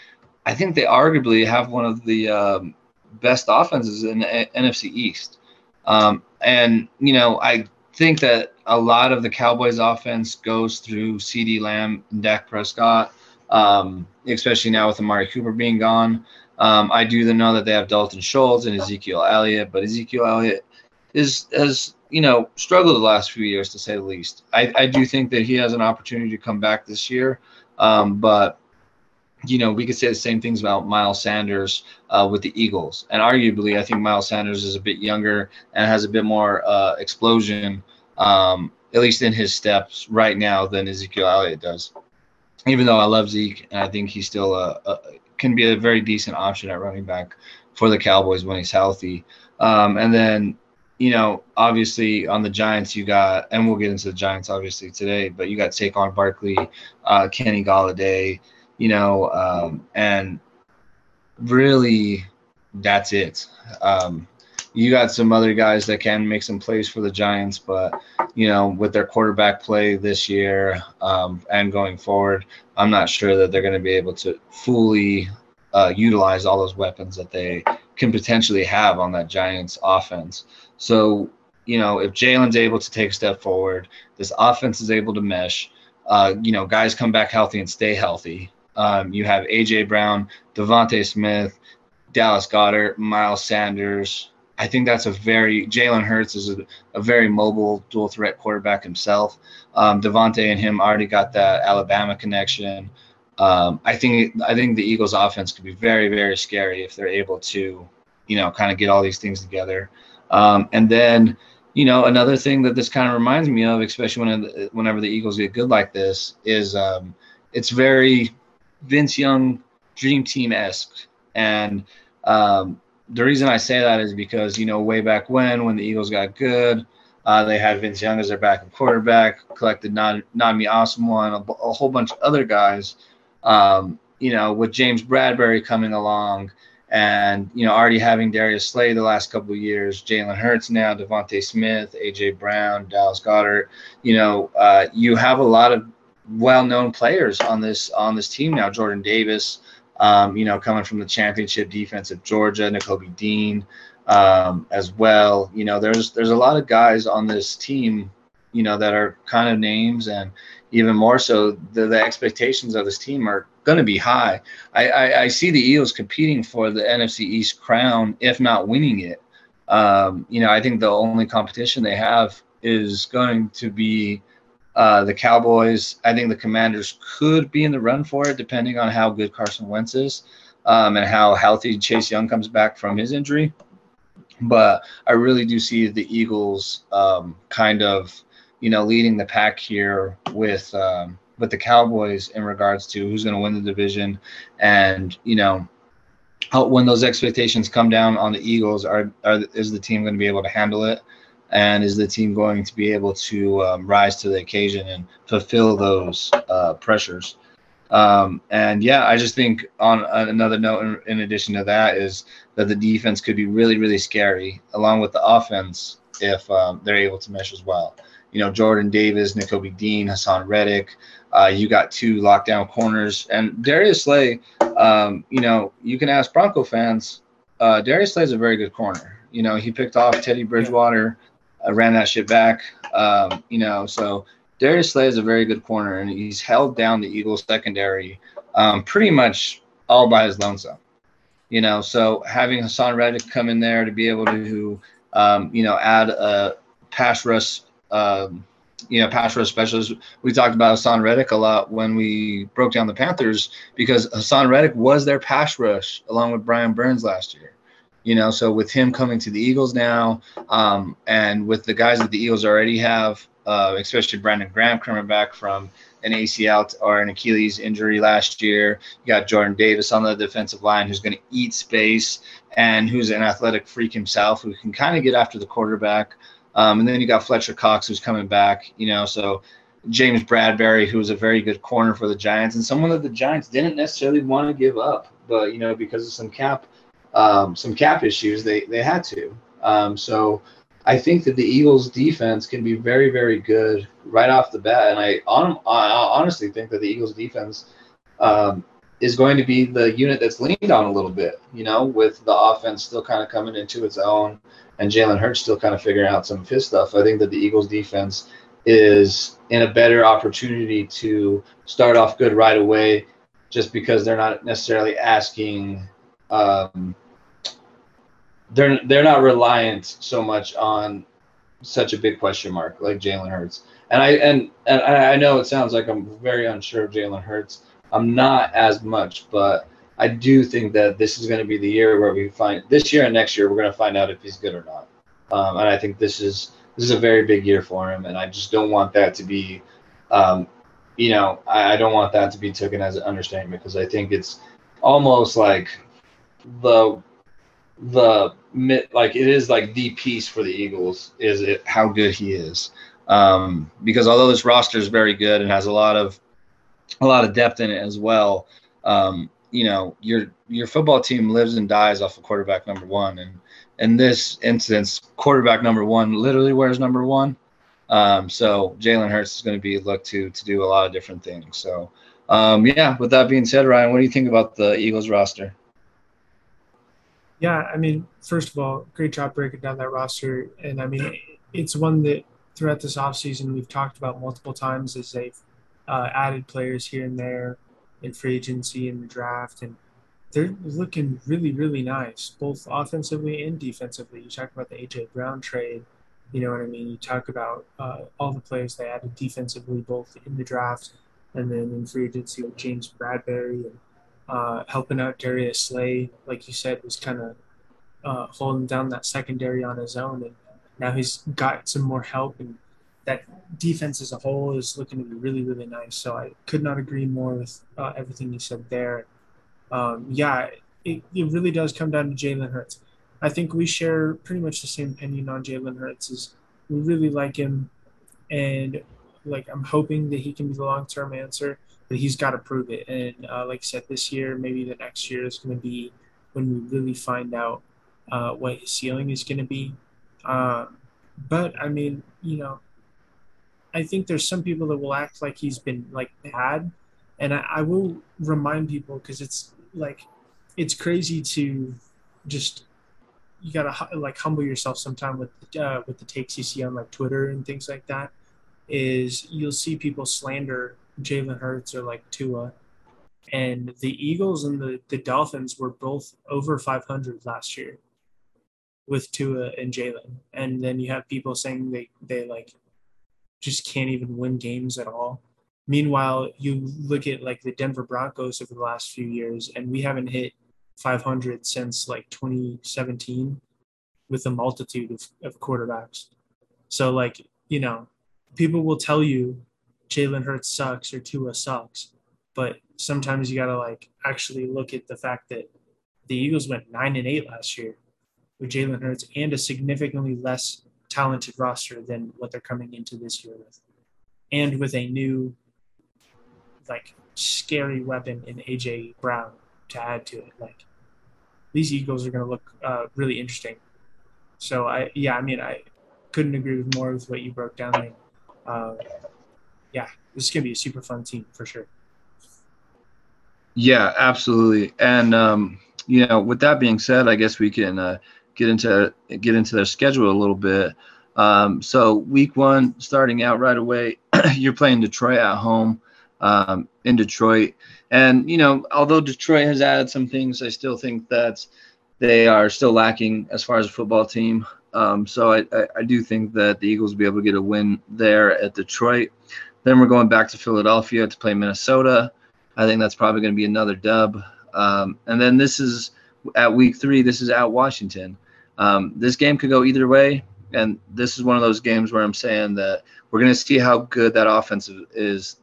I think they arguably have one of the um, best offenses in the NFC East. Um, and you know, I think that a lot of the Cowboys' offense goes through CeeDee Lamb and Dak Prescott, um, especially now with Amari Cooper being gone. Um, I do know that they have Dalton Schultz and Ezekiel Elliott, but Ezekiel Elliott is has you know struggled the last few years to say the least. I, I do think that he has an opportunity to come back this year, um, but you know we could say the same things about Miles Sanders uh, with the Eagles, and arguably I think Miles Sanders is a bit younger and has a bit more uh, explosion, um, at least in his steps right now than Ezekiel Elliott does. Even though I love Zeke and I think he's still a, a can be a very decent option at running back for the Cowboys when he's healthy. Um, and then, you know, obviously on the Giants, you got, and we'll get into the Giants obviously today, but you got Saquon Barkley, uh, Kenny Golladay, you know, um, and really that's it. Um, you got some other guys that can make some plays for the Giants, but you know, with their quarterback play this year um, and going forward, I'm not sure that they're going to be able to fully uh, utilize all those weapons that they can potentially have on that Giants offense. So, you know, if Jalen's able to take a step forward, this offense is able to mesh. Uh, you know, guys come back healthy and stay healthy. Um, you have AJ Brown, DeVonta Smith, Dallas Goedert, Miles Sanders, I think that's a very Jalen Hurts is a, a, very mobile dual threat quarterback himself. Um, DeVonta and him already got that Alabama connection. Um, I think I think the Eagles' offense could be very very scary if they're able to, you know, kind of get all these things together. Um, and then, you know, another thing that this kind of reminds me of, especially when whenever the Eagles get good like this, is um, it's very Vince Young dream team esque and um, the reason I say that is because you know way back when when the Eagles got good, uh, they had Vince Young as their backup quarterback, collected Asomugha and a, a, whole bunch of other guys. Um, you know, with James Bradberry coming along, and you know already having Darius Slay the last couple of years, Jalen Hurts now, DeVonta Smith, AJ Brown, Dallas Goedert. You know, uh, you have a lot of well-known players on this on this team now. Jordan Davis um, you know, coming from the championship defense of Georgia, Nakobe Dean um, as well. You know, there's there's a lot of guys on this team, you know, that are kind of names, and even more so, the, the expectations of this team are going to be high. I, I, I, see the Eagles competing for the NFC East crown, if not winning it. Um, you know, I think the only competition they have is going to be uh, the Cowboys. I think the Commanders could be in the run for it, depending on how good Carson Wentz is um, and how healthy Chase Young comes back from his injury. But I really do see the Eagles um, kind of, you know, leading the pack here with um, with the Cowboys in regards to who's going to win the division, and you know, how, when those expectations come down on the Eagles, are, are is the team going to be able to handle it? And is the team going to be able to um, rise to the occasion and fulfill those uh, pressures? Um, and yeah, I just think on another note, in, in, addition to that, is that the defense could be really, really scary along with the offense if um, they're able to mesh as well. You know, Jordan Davis, Nakobe Dean, Haason Reddick. Uh, you got two lockdown corners, and Darius Slay. Um, you know, you can ask Bronco fans. Uh, Darius Slay is a very good corner. You know, he picked off Teddy Bridgewater, uh, ran that shit back. Um, you know, so Darius Slay is a very good corner, and he's held down the Eagles secondary um, pretty much all by his lonesome. You know, so having Haason Reddick come in there to be able to, um, you know, add a pass rush, um, you know, pass rush specialist. We talked about Haason Reddick a lot when we broke down the Panthers because Haason Reddick was their pass rush along with Brian Burns last year. You know, so with him coming to the Eagles now, um, and with the guys that the Eagles already have, uh, especially Brandon Graham coming back from an ACL or an Achilles injury last year. You got Jordan Davis on the defensive line who's going to eat space and who's an athletic freak himself who can kind of get after the quarterback. Um, and then you got Fletcher Cox who's coming back, you know, so James Bradberry, was a very good corner for the Giants and someone that the Giants didn't necessarily want to give up, but you know, because of some cap, um, some cap issues, they, they had to. Um, so I think that the Eagles' defense can be very, very good right off the bat, and I, on, I honestly think that the Eagles' defense um, is going to be the unit that's leaned on a little bit. You know, with the offense still kind of coming into its own, and Jalen Hurts still kind of figuring out some of his stuff. I think that the Eagles' defense is in a better opportunity to start off good right away, just because they're not necessarily asking. Um, they're they're not reliant so much on such a big question mark like Jalen Hurts. And I and and I know it sounds like I'm very unsure of Jalen Hurts. I'm not as much, but I do think that this is going to be the year where we find this year and next year we're going to find out if he's good or not. Um, and I think this is this is a very big year for him, and I just don't want that to be, um, you know, I, I don't want that to be taken as an understatement because I think it's almost like the the like it is like the piece for the Eagles is it how good he is. Um, because although this roster is very good and has a lot of a lot of depth in it as well, um, you know your your football team lives and dies off of quarterback number one, and in this instance, quarterback number one literally wears number one. Um, so Jalen Hurts is going to be looked to to do a lot of different things. So um, yeah, with that being said, Ryan, what do you think about the Eagles roster? Yeah, I mean, first of all, great job breaking down that roster. And I mean, it's one that throughout this offseason we've talked about multiple times as they've uh, added players here and there in free agency and the draft. And they're looking really, really nice, both offensively and defensively. You talk about the A.J. Brown trade. You know what I mean? You talk about uh, all the players they added defensively, both in the draft and then in free agency with James Bradberry and uh, helping out Darius Slay, like you said, was kind of uh, holding down that secondary on his own, and now he's got some more help, and that defense as a whole is looking to be really, really nice. So I could not agree more with uh, everything you said there. Um, yeah, it, it really does come down to Jalen Hurts. I think we share pretty much the same opinion on Jalen Hurts. Is we really like him, and like I'm hoping that he can be the long term answer but he's got to prove it. And uh, like I said, this year, maybe the next year is going to be when we really find out uh, what his ceiling is going to be. Uh, but I mean, you know, I think there's some people that will act like he's been like bad, and I, I will remind people because it's like it's crazy to just you gotta like humble yourself sometime with uh, with the takes you see on like Twitter and things like that. Is you'll see people slander Jalen Hurts or like Tua. And the Eagles and the, the Dolphins were both over 500 last year. with Tua and Jalen, and then you have people saying they they like just can't even win games at all. Meanwhile, you look at like the Denver Broncos over the last few years, and we haven't hit 500 since like 2017 with a multitude of, of quarterbacks. So, like, you know, people will tell you Jalen Hurts sucks or Tua sucks, but sometimes you got to like actually look at the fact that the Eagles went nine and eight last year with Jalen Hurts and a significantly less talented roster than what they're coming into this year with, and with a new, like, scary weapon in AJ Brown to add to it. Like, these Eagles are going to look uh, really interesting. So I, yeah, I mean, I couldn't agree with more with what you broke down. Uh, yeah, this is going to be a super fun team for sure. Yeah, absolutely. And um, you know, with that being said, I guess we can uh, get into get into their schedule a little bit. Um, so week one, starting out right away, you're playing Detroit at home um, in Detroit, and you know, although Detroit has added some things, I still think that they are still lacking as far as a football team. Um, so I, I, I, do think that the Eagles will be able to get a win there at Detroit. Then we're going back to Philadelphia to play Minnesota. I think that's probably going to be another dub. Um, and then this is at week three. This is at Washington. Um, this game could go either way, and this is one of those games where I'm saying that we're going to see how good that offense is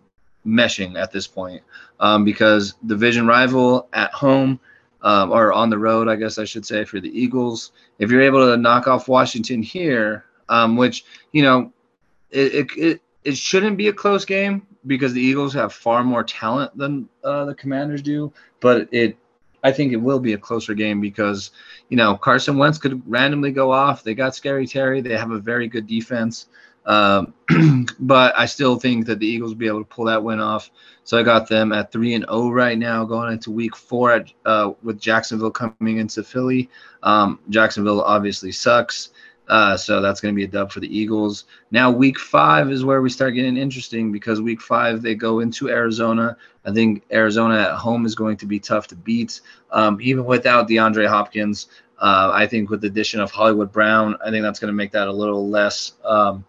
meshing at this point, um, because division rival at home um, or on the road, I guess I should say for the Eagles. If you're able to knock off Washington here, um, which you know, it, it, it it shouldn't be a close game because the Eagles have far more talent than uh, the Commanders do. But it, I think it will be a closer game because you know Carson Wentz could randomly go off. They got Scary Terry. They have a very good defense. Um, but I still think that the Eagles will be able to pull that win off. So I got them at three and zero oh right now, going into Week Four at, uh, with Jacksonville coming into Philly. Um, Jacksonville obviously sucks. Uh, so that's going to be a dub for the Eagles. Now, week five is where we start getting interesting because week five they go into Arizona. I think Arizona at home is going to be tough to beat, um, even without DeAndre Hopkins. Uh, I think with the addition of Hollywood Brown, I think that's going to make that a little less. Um,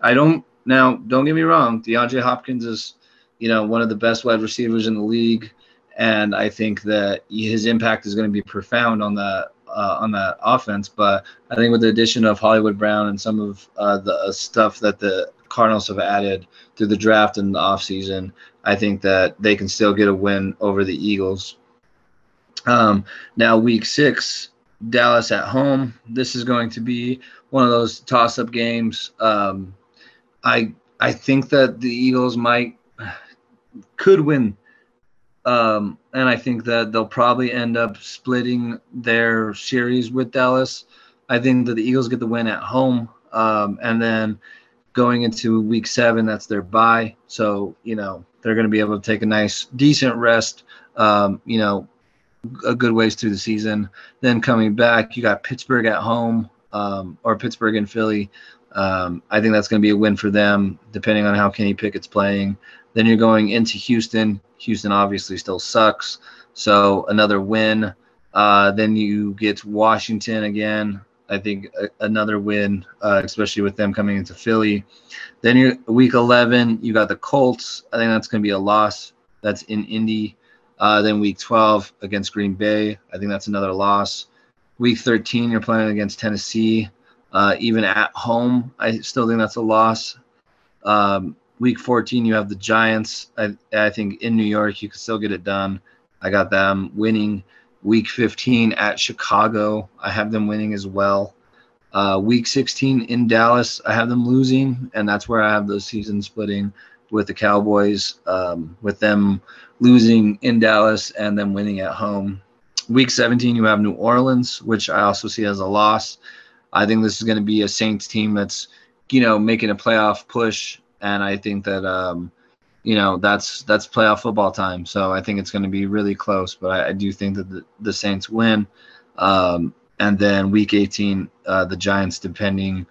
I don't now. Don't get me wrong. DeAndre Hopkins is, you know, one of the best wide receivers in the league, and I think that his impact is going to be profound on the uh, on that offense. But I think with the addition of Hollywood Brown and some of uh, the uh, stuff that the Cardinals have added through the draft and the offseason, I think that they can still get a win over the Eagles. Um, now, week six, Dallas at home. This is going to be one of those toss up games. Um, I I think that the Eagles might could win um, and I think that they'll probably end up splitting their series with Dallas. I think that the Eagles get the win at home. Um, and then going into week seven, that's their bye. So, you know, they're going to be able to take a nice, decent rest, um, you know, a good ways through the season. Then coming back, you got Pittsburgh at home um, or Pittsburgh and Philly. Um, I think that's going to be a win for them, depending on how Kenny Pickett's playing. Then you're going into Houston. Houston obviously still sucks. So another win. Uh, then you get Washington again. I think a, another win, uh, especially with them coming into Philly. Then you week 11, you got the Colts. I think that's going to be a loss. That's in Indy. Uh, then week 12 against Green Bay. I think that's another loss. Week 13, you're playing against Tennessee. Uh, even at home, I still think that's a loss. Um, Week 14, you have the Giants. I, I think in New York, you can still get it done. I got them winning. Week 15 at Chicago, I have them winning as well. Uh, week 16 in Dallas, I have them losing, and that's where I have those season splitting with the Cowboys, um, with them losing in Dallas and then winning at home. Week 17, you have New Orleans, which I also see as a loss. I think this is going to be a Saints team that's, you know, making a playoff push and I think that um, you know that's that's playoff football time. So I think it's going to be really close, but I, I do think that the, the Saints win. Um, and then Week 18, uh, the Giants, depending.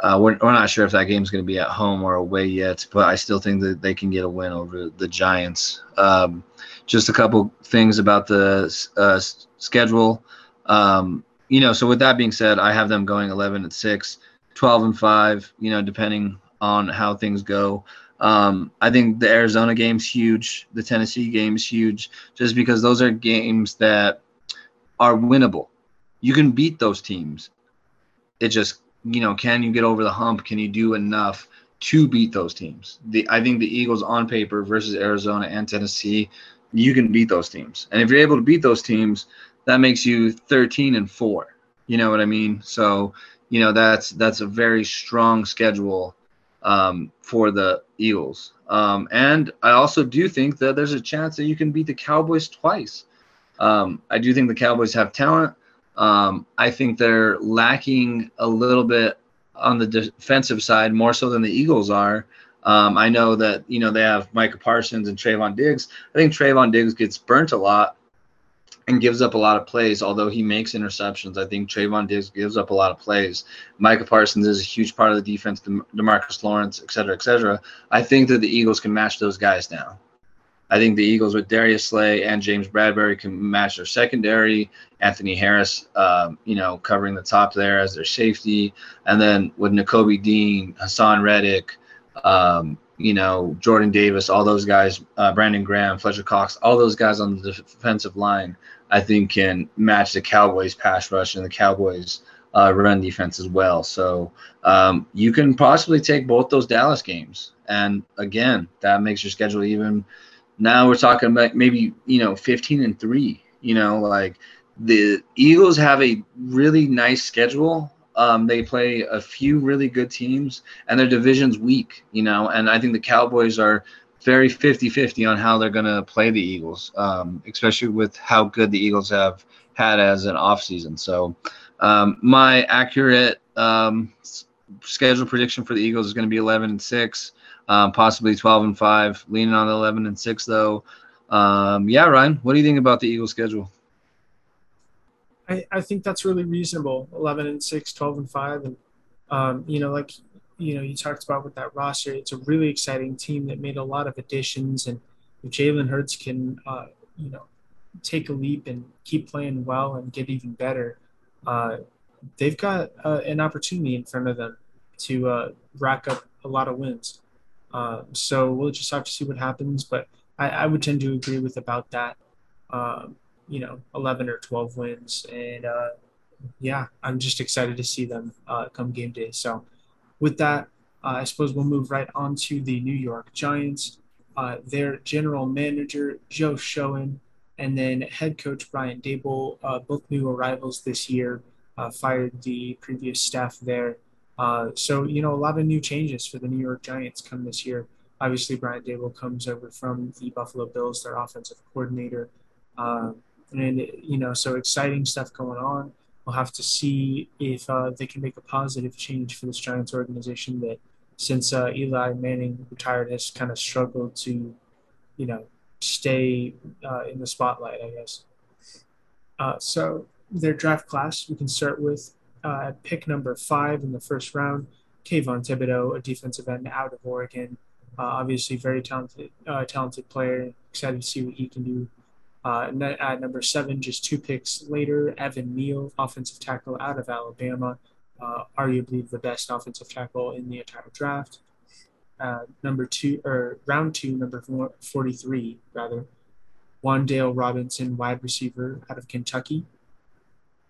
Uh, we're, we're not sure if that game's going to be at home or away yet, but I still think that they can get a win over the Giants. Um, just a couple things about the uh, schedule. Um, you know, so with that being said, I have them going 11 and 6, 12 and 5, you know, depending on how things go. Um, I think the Arizona game's huge. The Tennessee game's huge, just because those are games that are winnable. You can beat those teams. It just, you know, can you get over the hump? Can you do enough to beat those teams? The I think the Eagles on paper versus Arizona and Tennessee, you can beat those teams. And if you're able to beat those teams, that makes you 13 and 4. You know what I mean? So, you know, that's that's a very strong schedule um, for the Eagles. Um, and I also do think that there's a chance that you can beat the Cowboys twice. Um, I do think the Cowboys have talent. Um, I think they're lacking a little bit on the defensive side, more so than the Eagles are. Um, I know that you know they have Micah Parsons and Trevon Diggs. I think Trevon Diggs gets burnt a lot and gives up a lot of plays. Although he makes interceptions, I think Trevon Diggs gives up a lot of plays. Micah Parsons is a huge part of the defense, Demarcus Lawrence, et cetera, et cetera. I think that the Eagles can match those guys now. I think the Eagles with Darius Slay and James Bradberry can match their secondary. Anthony Harris, um, you know, covering the top there as their safety, and then with Nakobe Dean, Haason Reddick, um, you know, Jordan Davis, all those guys, uh, Brandon Graham, Fletcher Cox, all those guys on the defensive line, I think can match the Cowboys pass rush and the Cowboys uh, run defense as well. So um, you can possibly take both those Dallas games, and again, that makes your schedule even. Now we're talking about maybe you know 15 and three. You know, like the Eagles have a really nice schedule um, they play a few really good teams, and their division's weak, you know. And I think the Cowboys are very 50-50 on how they're going to play the Eagles, um, especially with how good the Eagles have had as an offseason. So um, my accurate um, schedule prediction for the Eagles is going to be 11 and 6, um, possibly 12 and 5, leaning on the 11 and 6 though. Um, yeah, Ryan, what do you think about the Eagles schedule? I, I think that's really reasonable 11 and 6 12 and 5 and um, you know like you know you talked about with that roster it's a really exciting team that made a lot of additions and if jalen hurts can uh, you know take a leap and keep playing well and get even better uh, they've got uh, an opportunity in front of them to uh, rack up a lot of wins. Uh, so we'll just have to see what happens but I, I would tend to agree with about that um, you know 11 or 12 wins and uh, yeah i'm just excited to see them uh, come game day. So with that uh, i suppose we'll move right on to the new york giants. Uh, their general manager joe schoen and then head coach brian Daboll, uh, both new arrivals this year uh, fired the previous staff there. So you know a lot of new changes for the new york giants come this year. Obviously brian Daboll comes over from the buffalo bills their offensive coordinator. Um, and you know, so exciting stuff going on. We'll have to see if uh, they can make a positive change for this Giants organization that, since uh, Eli Manning retired, has kind of struggled to, you know, stay uh, in the spotlight. I guess. Uh, so their draft class, we can start with uh, pick number five in the first round. Kayvon Thibodeaux, a defensive end out of Oregon, uh, obviously very talented, talented player. Excited to see what he can do uh, at number seven, just two picks later, Evan Neal, offensive tackle out of Alabama, uh, arguably the best offensive tackle in the entire draft. Uh, number two, or round two, number 43, rather, Wan'Dale Robinson, wide receiver out of Kentucky.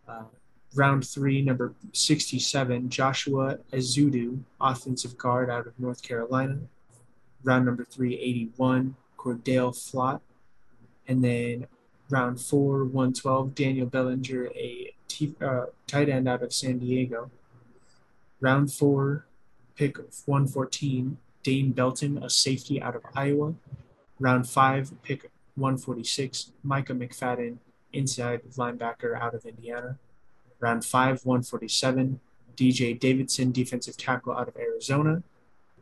Uh, round three, number 67, Joshua Ezeudu, offensive guard out of North Carolina. Round number three, 81, Cordale Flott, and then round four, 112, Daniel Bellinger, a t- uh, tight end out of San Diego. Round four, pick 114, Dane Belton, a safety out of Iowa. Round five, pick 146, Micah McFadden, inside linebacker out of Indiana. Round five, 147, DJ Davidson, defensive tackle out of Arizona.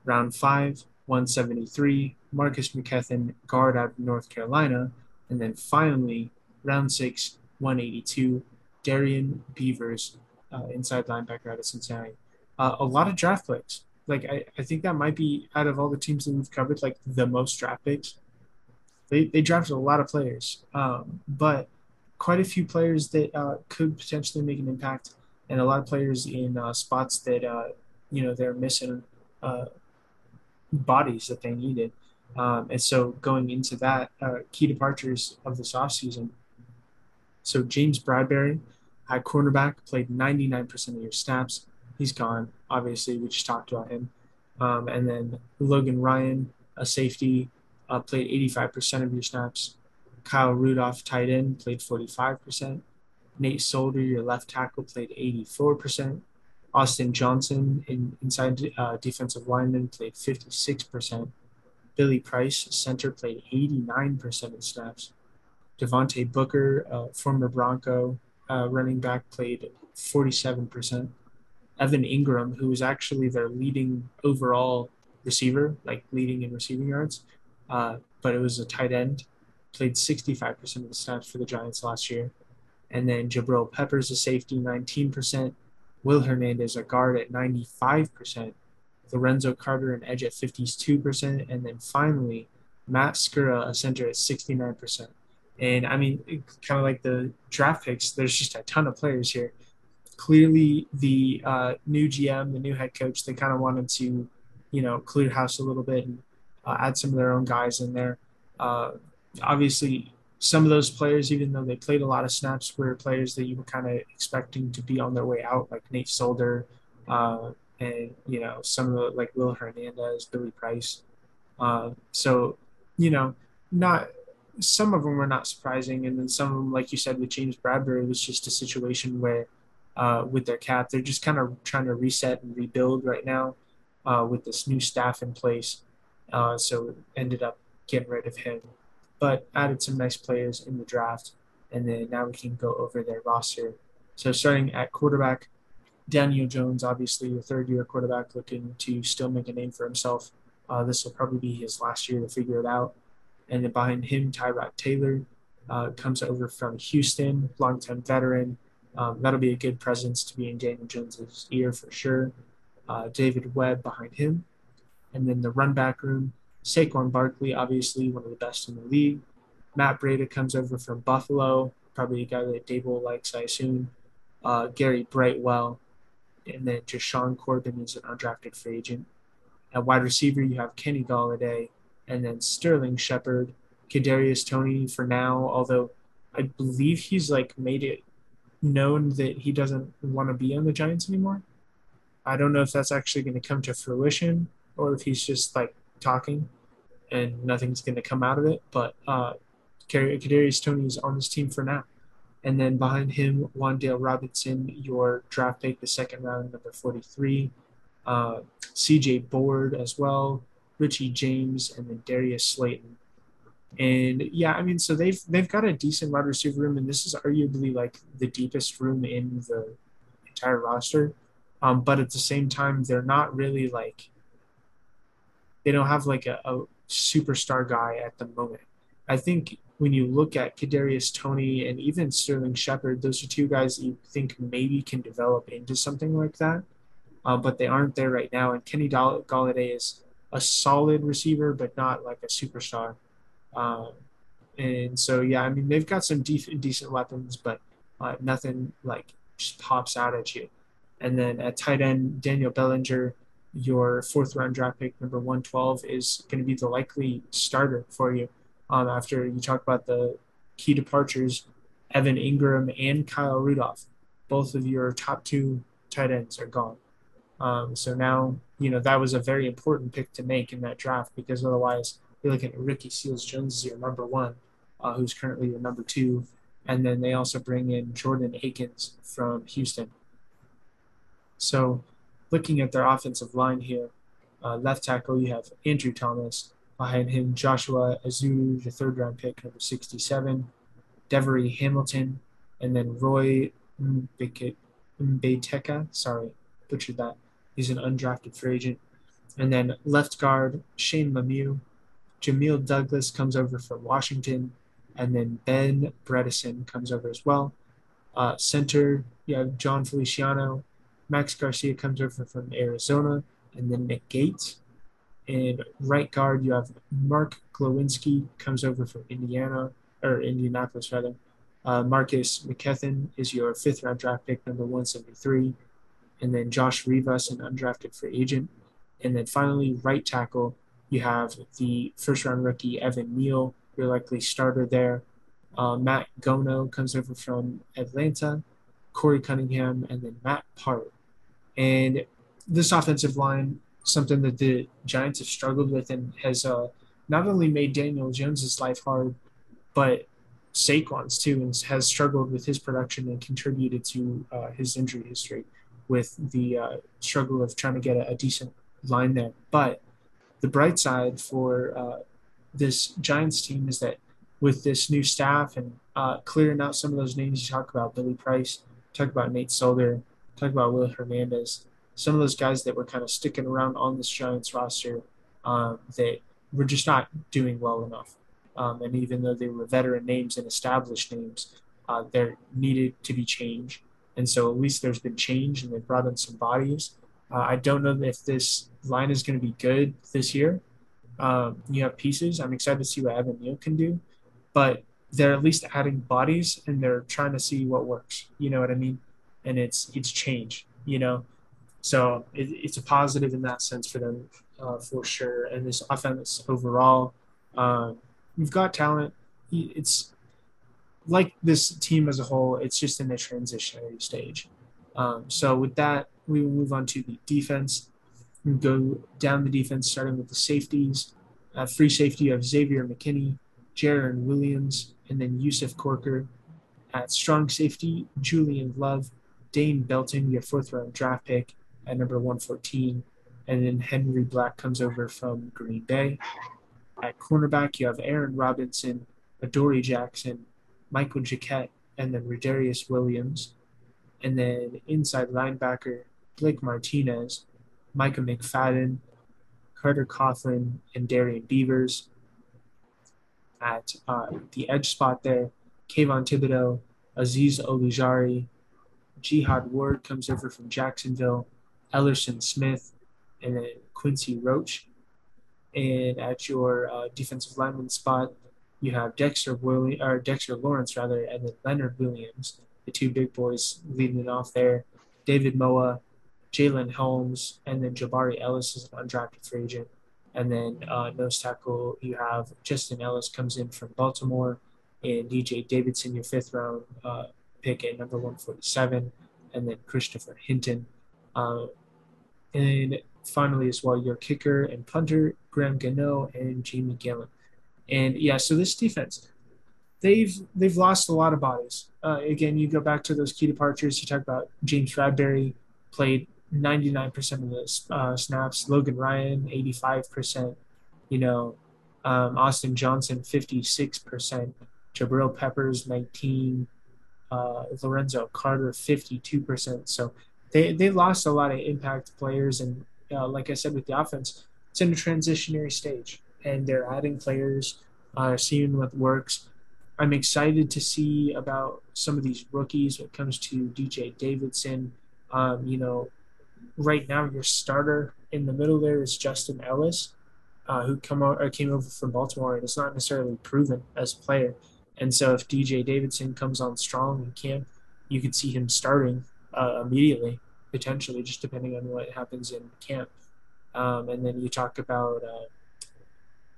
Round five, 173, Marcus McKethan, guard out of North Carolina. And then finally, round six, 182, Darrian Beavers, uh, inside linebacker out of Cincinnati. Uh, a lot of draft picks. Like I, I think that might be out of all the teams that we've covered, like the most draft picks. They, they drafted a lot of players, um, but quite a few players that uh, could potentially make an impact, and a lot of players in uh, spots that uh, you know they're missing uh, bodies that they needed. Um, and so going into that, uh, key departures of this offseason. So James Bradberry at cornerback played 99% of your snaps. He's gone. Obviously, we just talked about him. Um, and then Logan Ryan, a safety, uh, played 85% of your snaps. Kyle Rudolph, tight end, played 45%. Nate Solder, your left tackle, played 84%. Austin Johnson, in, inside uh, defensive lineman, played 56%. Billy Price, center, played 89% of snaps. Devontae Booker, uh, former Bronco uh, running back, played 47%. Evan Engram, who was actually their leading overall receiver, like leading in receiving yards, uh, but it was a tight end, played 65% of the snaps for the Giants last year. And then Jabril Peppers, a safety, 19%. Will Hernandez, a guard, at 95%. Lorenzo Carter, an edge at 52%. And then finally, Matt Skura, a center at 69%. And I mean, kind of like the draft picks, there's just a ton of players here. Clearly, the uh, new GM, the new head coach, they kind of wanted to, you know, clear house a little bit and uh, add some of their own guys in there. Uh, obviously, some of those players, even though they played a lot of snaps, were players that you were kind of expecting to be on their way out, like Nate Solder, uh, and you know some of the like Will Hernandez, Billy Price. Uh, so, you know, not some of them were not surprising, and then some of them, like you said, with James Bradberry, was just a situation where, uh, with their cap, they're just kind of trying to reset and rebuild right now, uh, with this new staff in place. Uh, so ended up getting rid of him but added some nice players in the draft. And then now we can go over their roster. So starting at quarterback, Daniel Jones, obviously a third year quarterback looking to still make a name for himself. Uh, this will probably be his last year to figure it out. And then behind him, Tyrod Taylor uh, comes over from Houston, longtime veteran. Um, that'll be a good presence to be in Daniel Jones's ear for sure. Uh, David Webb behind him. And then the run back room, Saquon Barkley, obviously one of the best in the league. Matt Breida comes over from Buffalo, probably a guy that Daboll likes, I assume. Uh, Gary Brightwell, and then Jashaun Corbin is an undrafted free agent. At wide receiver, you have Kenny Golladay, and then Sterling Shepard, Kadarius Toney for now. Although I believe he's like made it known that he doesn't want to be on the Giants anymore. I don't know if that's actually going to come to fruition or if he's just like talking, and nothing's going to come out of it. But uh, Kadarius Toney is on this team for now. And then behind him, Wan'Dale Robinson, your draft pick, the second round, number 43. Uh, CJ Board as well, Richie James, and then Darius Slayton. And yeah, I mean, so they've they've got a decent wide receiver room, and this is arguably like the deepest room in the entire roster. Um, but at the same time, they're not really like they don't have like a, a superstar guy at the moment. I think when you look at Kadarius Toney and even Sterling Shepard, those are two guys that you think maybe can develop into something like that, uh, but they aren't there right now. And Kenny Golladay is a solid receiver, but not like a superstar. Um, and so, yeah, I mean, they've got some decent weapons, but uh, nothing like just pops out at you. And then at tight end, Daniel Bellinger your fourth round draft pick, number 112, is going to be the likely starter for you. Um, after you talk about the key departures, Evan Engram and Kyle Rudolph, both of your top two tight ends are gone. Um, so now, you know, that was a very important pick to make in that draft because otherwise you're looking at Ricky Seals Jones as your number one, uh, who's currently your number two. And then they also bring in Jordan Akins from Houston. So looking at their offensive line here, uh, left tackle, you have Andrew Thomas. Behind him, Joshua Ezeudu, the third round pick, number 67. Devery Hamilton, and then Roy Mbeteka. Sorry, butchered that. He's an undrafted free agent. And then left guard, Shane Lemieux. Jamil Douglas comes over from Washington. And then Ben Bredeson comes over as well. Uh, center, you have Jon Feliciano, Max Garcia comes over from Arizona, and then Nick Gates. And right guard, you have Mark Glowinski comes over from Indiana or Indianapolis rather, Uh, Marcus McKethan is your fifth round draft pick, number 173. And then Josh Rivas, an undrafted free agent. And then finally, right tackle, you have the first round rookie, Evan Neal, your likely starter there. Uh, Matt Gono comes over from Atlanta, Corey Cunningham, and then Matt Parr. And this offensive line, something that the Giants have struggled with and has uh, not only made Daniel Jones's life hard, but Saquon's too, and has struggled with his production and contributed to uh, his injury history with the uh, struggle of trying to get a, a, decent line there. But the bright side for uh, this Giants team is that with this new staff and uh, clearing out some of those names you talk about, Billy Price, talk about Nate Solder, talk about Will Hernandez, some of those guys that were kind of sticking around on this Giants roster um, that were just not doing well enough. Um, and even though they were veteran names and established names, uh, there needed to be change. And so at least there's been change and they brought in some bodies. Uh, I don't know if this line is going to be good this year. Um, you have pieces. I'm excited to see what Evan Neal can do, but they're at least adding bodies and they're trying to see what works. You know what I mean? And it's it's change. You know, so it, it's a positive in that sense for them uh, for sure. And this offense overall, uh, we've got talent. It's like this team as a whole. It's just in the transitionary stage. Um, so with that, we will move on to the defense. We go down the defense, starting with the safeties. Uh, free safety of Xavier McKinney, Jarren Williams, and then Yusuf Corker. At strong safety, Julian Love, Dane Belton, your fourth round draft pick at number 114. And then Henry Black comes over from Green Bay. At cornerback, you have Aaron Robinson, Adoree Jackson, Michael Jacquet, and then Rodarius Williams. And then inside linebacker, Blake Martinez, Micah McFadden, Carter Coughlin, and Darrian Beavers. At uh, the edge spot there, Kayvon Thibodeaux, Azeez Olujari, Jihad Ward comes over from Jacksonville, Elerson Smith, and then Quincy Roach. And at your uh, defensive lineman spot, you have Dexter Williams, or Dexter Lawrence rather, and then Leonard Williams, the two big boys leading it off there. David Moa, Jalen Holmes, and then Jabari Ellis is an undrafted free agent. And then uh, nose tackle, you have Justin Ellis comes in from Baltimore, and DJ Davidson, your fifth round uh, pick at number 147, and then Christopher Hinton. Uh, and finally, as well, your kicker and punter, Graham Gano and Jamie Gillan. And yeah, so this defense, they've they've lost a lot of bodies. Uh, again, you go back to those key departures. You talk about James Bradberry played 99% of the uh, snaps. Logan Ryan 85%. You know, um, Austin Johnson 56%. Jabril Peppers 19. Uh, Lorenzo Carter 52%. So they they lost a lot of impact players, and uh, like I said with the offense, it's in a transitionary stage, and they're adding players, uh, seeing what works. I'm excited to see about some of these rookies when it comes to DJ Davidson. Um, you know, right now your starter in the middle there is Justin Ellis, uh, who come out, or came over from Baltimore and is not necessarily proven as a player. And so if DJ Davidson comes on strong in camp, you could see him starting uh, immediately, potentially, just depending on what happens in camp. Um, and then you talk about uh,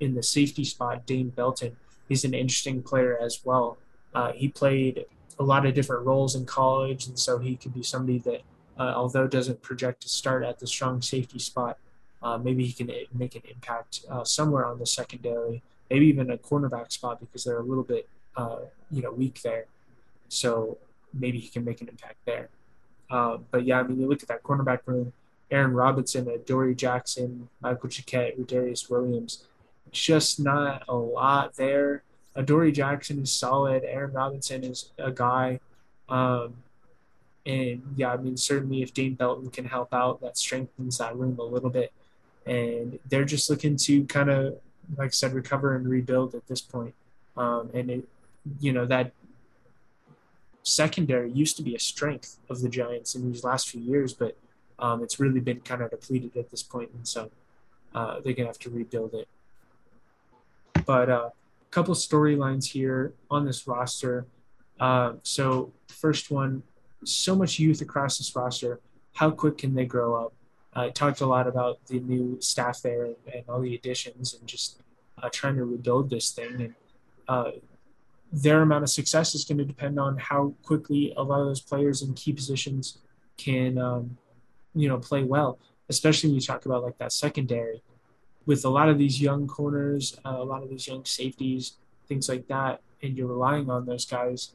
in the safety spot, Dane Belton. He's an interesting player as well. Uh, he played a lot of different roles in college, and so he could be somebody that, uh, although doesn't project to start at the strong safety spot, uh, maybe he can make an impact uh, somewhere on the secondary, maybe even a cornerback spot because they're a little bit, you know, weak there. So maybe he can make an impact there. Uh, but yeah, I mean, you look at that cornerback room: Aaron Robinson, Dory Jackson, Michael Jacquet, Darius Williams. Just not a lot there. Dory Jackson is solid. Aaron Robinson is a guy. Um, and yeah, I mean, certainly if Dane Belton can help out, that strengthens that room a little bit. And they're just looking to kind of, like I said, recover and rebuild at this point. Um, and it, you know, that secondary used to be a strength of the Giants in these last few years, but um, it's really been kind of depleted at this point, and so uh, they're gonna have to rebuild it. But a uh, couple storylines here on this roster. Uh, so first one, so much youth across this roster. How quick can they grow up? I talked a lot about the new staff there and, all the additions and just uh, trying to rebuild this thing. And uh, their amount of success is going to depend on how quickly a lot of those players in key positions can, um, you know, play well. Especially when you talk about like that secondary, with a lot of these young corners, uh, a lot of these young safeties, things like that, and you're relying on those guys.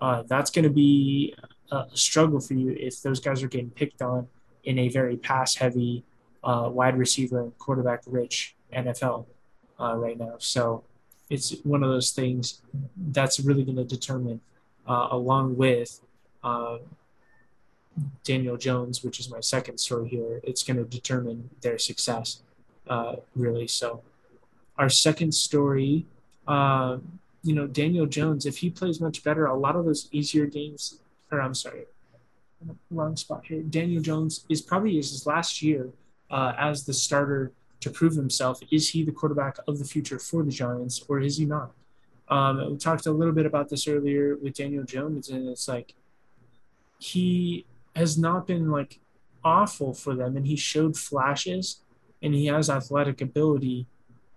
Uh, that's going to be a struggle for you if those guys are getting picked on in a very pass heavy, uh, wide receiver and quarterback rich NFL uh, right now. So it's one of those things that's really going to determine, uh, along with uh, Daniel Jones, which is my second story here, it's going to determine their success, uh, really. So our second story. Uh, you know, Daniel Jones, if he plays much better, a lot of those easier games, or I'm sorry, wrong spot here. Daniel Jones is probably his last year uh, as the starter to prove himself. Is he the quarterback of the future for the Giants, or is he not? Um, we talked a little bit about this earlier with Daniel Jones, and it's like he has not been like awful for them, and he showed flashes, and he has athletic ability,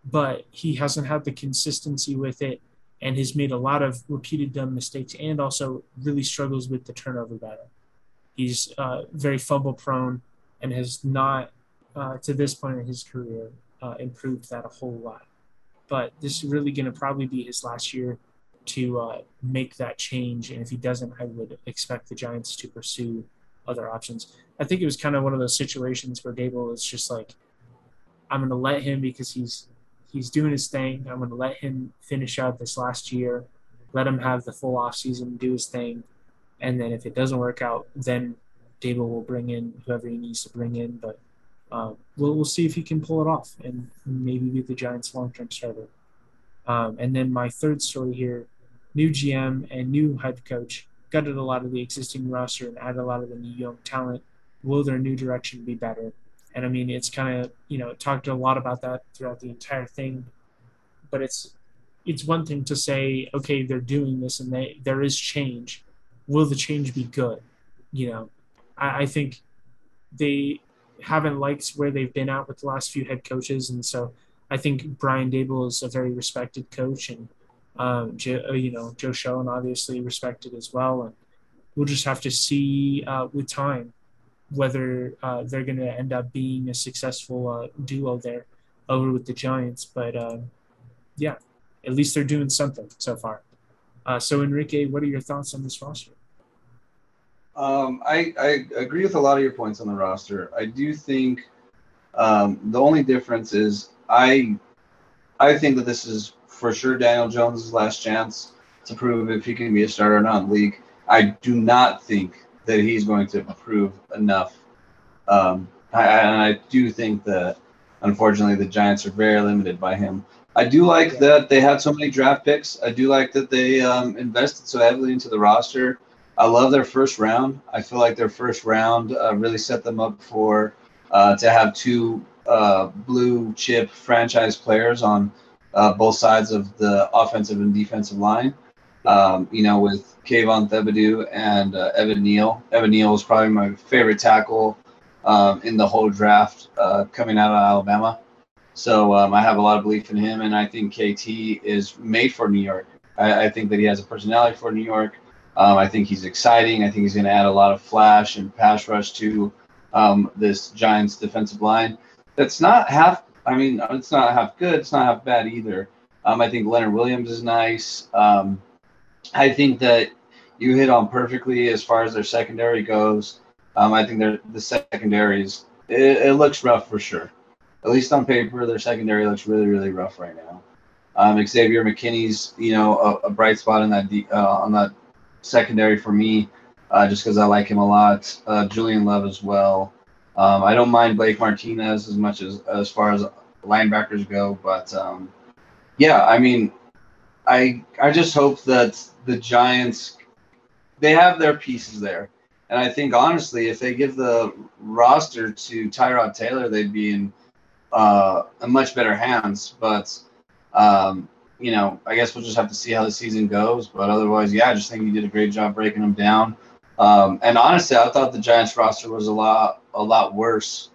but he hasn't had the consistency with it, and has made a lot of repeated dumb mistakes, and also really struggles with the turnover battle. He's uh, very fumble prone and has not, uh, to this point in his career, uh, improved that a whole lot. But this is really going to probably be his last year to uh, make that change. And if he doesn't, I would expect the Giants to pursue other options. I think it was kind of one of those situations where Daboll is just like, I'm going to let him because he's he's doing his thing. I'm going to let him finish out this last year, let him have the full off season, do his thing, and then if it doesn't work out, then Daboll will bring in whoever he needs to bring in. But uh, we'll we'll see if he can pull it off and maybe be the Giants' long-term starter. Um, and then my third story here: new GM and new head coach gutted a lot of the existing roster and added a lot of the new young talent. Will their new direction be better? And I mean, it's kind of you know talked a lot about that throughout the entire thing, but it's it's one thing to say okay they're doing this and they there is change will the change be good? You know, I, I think they haven't liked where they've been at with the last few head coaches, and so I think Brian Daboll is a very respected coach, and um, Joe, uh, you know Joe Schoen obviously respected as well, and we'll just have to see uh, with time whether uh, they're going to end up being a successful uh, duo there over with the Giants. But uh, yeah, at least they're doing something so far. Uh, so, Enrique, what are your thoughts on this roster? Um, I, I agree with a lot of your points on the roster. I do think um, the only difference is I I think that this is for sure Daniel Jones' last chance to prove if he can be a starter or not in the league. I do not think that he's going to prove enough. Um, I, and I do think that unfortunately the Giants are very limited by him. I do like yeah. that they had so many draft picks. I do like that they um, invested so heavily into the roster. I love their first round. I feel like their first round uh, really set them up for uh, to have two uh, blue chip franchise players on uh, both sides of the offensive and defensive line. Um, you know, with Kayvon Thibodeaux and uh, Evan Neal. Evan Neal is probably my favorite tackle um, in the whole draft uh, coming out of Alabama. So um, I have a lot of belief in him, and I think KT is made for New York. I, I think that he has a personality for New York. Um, I think he's exciting. I think he's going to add a lot of flash and pass rush to um, this Giants defensive line. That's not half. I mean, it's not half good. It's not half bad either. Um, I think Leonard Williams is nice. Um, I think that you hit on perfectly as far as their secondary goes. Um, I think the secondary is it, it looks rough for sure at least on paper, their secondary looks really, really rough right now. Um, Xavier McKinney's, you know, a, a bright spot in that uh, on that secondary for me, uh, just because I like him a lot. Uh, Julian Love as well. Um, I don't mind Blake Martinez as much as as far as linebackers go, but um, yeah, I mean, I I just hope that the Giants they have their pieces there. And I think honestly, if they give the roster to Tyrod Taylor, they'd be in uh, in much better hands. But um, you know, I guess we'll just have to see how the season goes. But otherwise, yeah, I just think he did a great job breaking them down. Um, and honestly, I thought the Giants roster was a lot a lot worse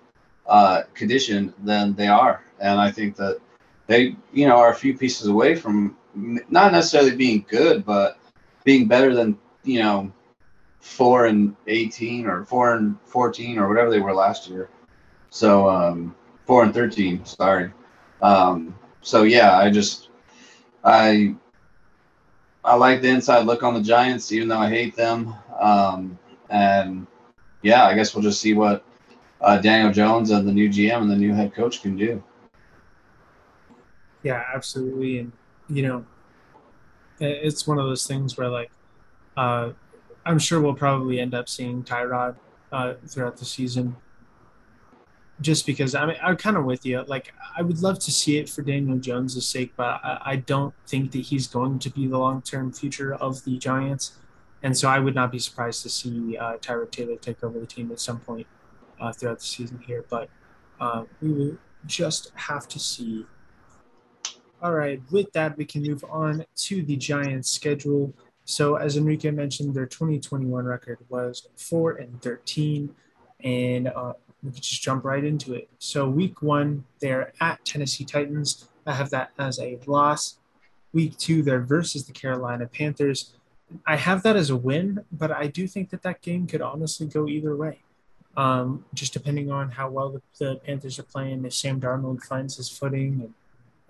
uh, condition than they are, and I think that they you know are a few pieces away from not necessarily being good, but being better than you know four and eighteen or four and fourteen or whatever they were last year. So um, four and thirteen, sorry. Um, so yeah, I just I I like the inside look on the Giants, even though I hate them. Um, and yeah, I guess we'll just see what uh, Daniel Jones and the new GM and the new head coach can do. Yeah, absolutely. And you know, it's one of those things where like, uh, I'm sure we'll probably end up seeing Tyrod uh, throughout the season. Just because I mean, I'm kind of with you. Like, I would love to see it for Daniel Jones' sake, but I, I don't think that he's going to be the long-term future of the Giants. And so I would not be surprised to see uh, Tyrod Taylor take over the team at some point uh, throughout the season here. But uh, we will just have to see. All right, with that, we can move on to the Giants' schedule. So, as Enrique mentioned, their 2021 record was 4 and 13, and uh, we could just jump right into it. So, week one, they're at Tennessee Titans. I have that as a loss. Week two, they're versus the Carolina Panthers. I have that as a win, but I do think that that game could honestly go either way. Um, just depending on how well the, the, Panthers are playing, if Sam Darnold finds his footing, and,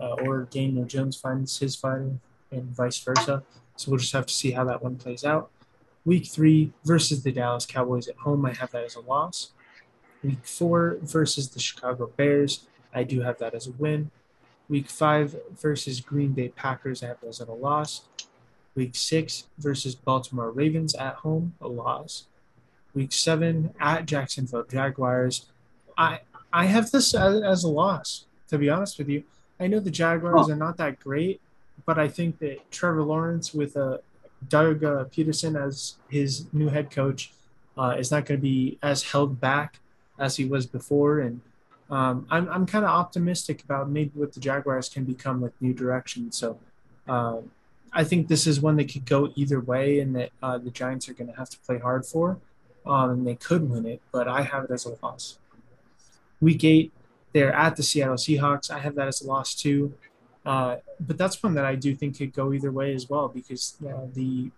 uh, or Daniel Jones finds his footing, and vice versa. So we'll just have to see how that one plays out. Week three versus the Dallas Cowboys at home, I have that as a loss. Week four versus the Chicago Bears, I do have that as a win. Week five versus Green Bay Packers, I have that as a loss. Week six versus Baltimore Ravens at home, a loss. Week seven at Jacksonville Jaguars. I I have this as, as a loss, to be honest with you. I know the Jaguars are not that great, but I think that Trevor Lawrence with a uh, Doug uh, Pederson as his new head coach uh, is not going to be as held back as he was before, and um, I'm I'm kind of optimistic about maybe what the Jaguars can become with new direction. So uh, I think this is one that could go either way, and that uh, the Giants are going to have to play hard for, um, and they could win it. But I have it as a loss. Week eight, they're at the Seattle Seahawks. I have that as a loss too, uh, but that's one that I do think could go either way as well because the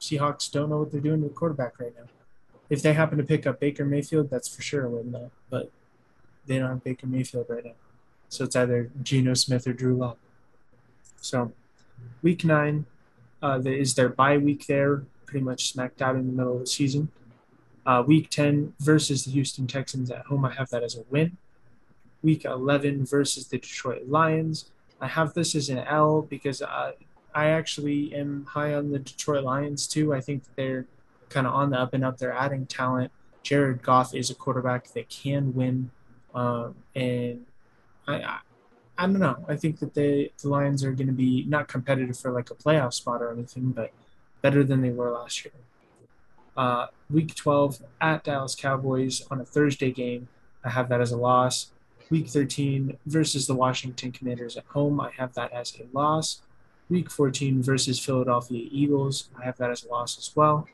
Seahawks don't know what they're doing with quarterback right now. If they happen to pick up Baker Mayfield, that's for sure a win though. But they don't have Baker Mayfield right now, so it's either Geno Smith or Drew Lock. So Week nine uh, is their bye week there, pretty much smacked out in the middle of the season. Uh, week 10 versus the Houston Texans at home, I have that as a win. Week 11 versus the Detroit Lions, I have this as an L because I actually am high on the Detroit Lions too. I think they're kind of on the up and up. They're adding talent. Jared Goff is a quarterback that can win, um, and I, I don't know. I think that they, the Lions are going to be not competitive for like a playoff spot or anything, but better than they were last year. Uh, week 12 at Dallas Cowboys on a Thursday game. I have that as a loss. Week 13 versus the Washington Commanders at home. I have that as a loss. Week 14 versus Philadelphia Eagles. I have that as a loss as well.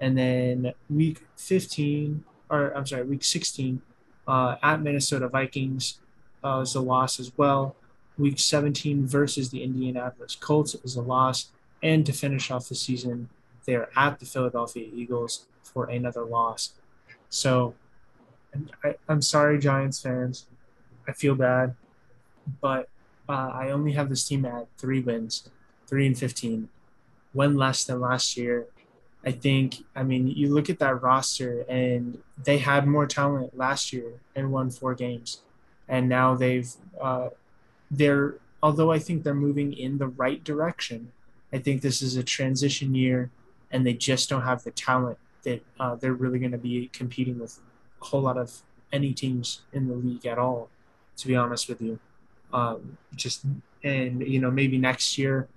And then week 15, or I'm sorry, week 16 uh, at Minnesota Vikings uh, is a loss as well. Week 17 versus the Indianapolis Colts is a loss. And to finish off the season, they're at the Philadelphia Eagles for another loss. So I, am sorry, Giants fans. I feel bad, but uh, I only have this team at three wins, three and 15, one less than last year. I think, I mean, you look at that roster and they had more talent last year and won four games and now they've uh, they're although I think they're moving in the right direction. I think this is a transition year, and they just don't have the talent that uh, they're really going to be competing with a whole lot of any teams in the league at all. To be honest with you, um, just and you know maybe next year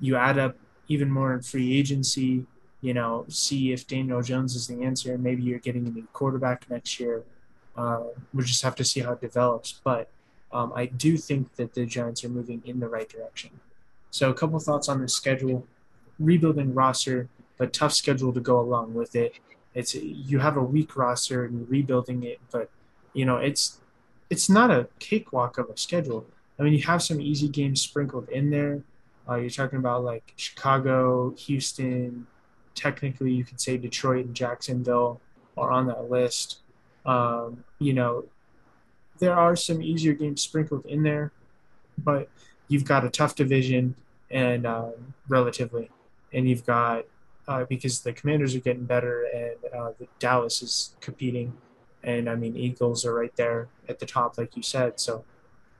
you add up even more in free agency. You know, see if Daniel Jones is the answer. Maybe you're getting a new quarterback next year. Uh, we'll just have to see how it develops. But um, I do think that the Giants are moving in the right direction. So a couple thoughts on the schedule. Rebuilding roster, but tough schedule to go along with it. It's you have a weak roster and you're rebuilding it, but you know it's it's not a cakewalk of a schedule. I mean, you have some easy games sprinkled in there. Uh, you're talking about like Chicago, Houston. Technically, you could say Detroit and Jacksonville are on that list. Um, you know, there are some easier games sprinkled in there, but you've got a tough division and um, relatively, and you've got uh, because the Commanders are getting better and uh, the Dallas is competing, and I mean Eagles are right there at the top, like you said. So,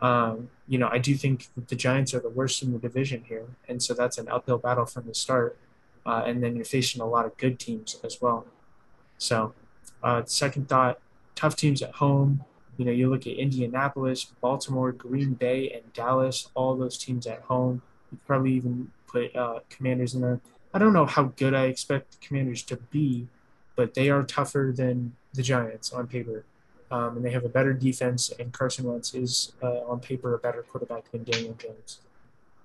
um, you know, I do think the Giants are the worst in the division here, and so that's an uphill battle from the start. Uh, and then you're facing a lot of good teams as well. So, uh, second thought, tough teams at home. You know, you look at Indianapolis, Baltimore, Green Bay, and Dallas. All those teams at home. You probably even put uh, Commanders in there. I don't know how good I expect the Commanders to be, but they are tougher than the Giants on paper. Um, and they have a better defense, and Carson Wentz is, uh, on paper, a better quarterback than Daniel Jones.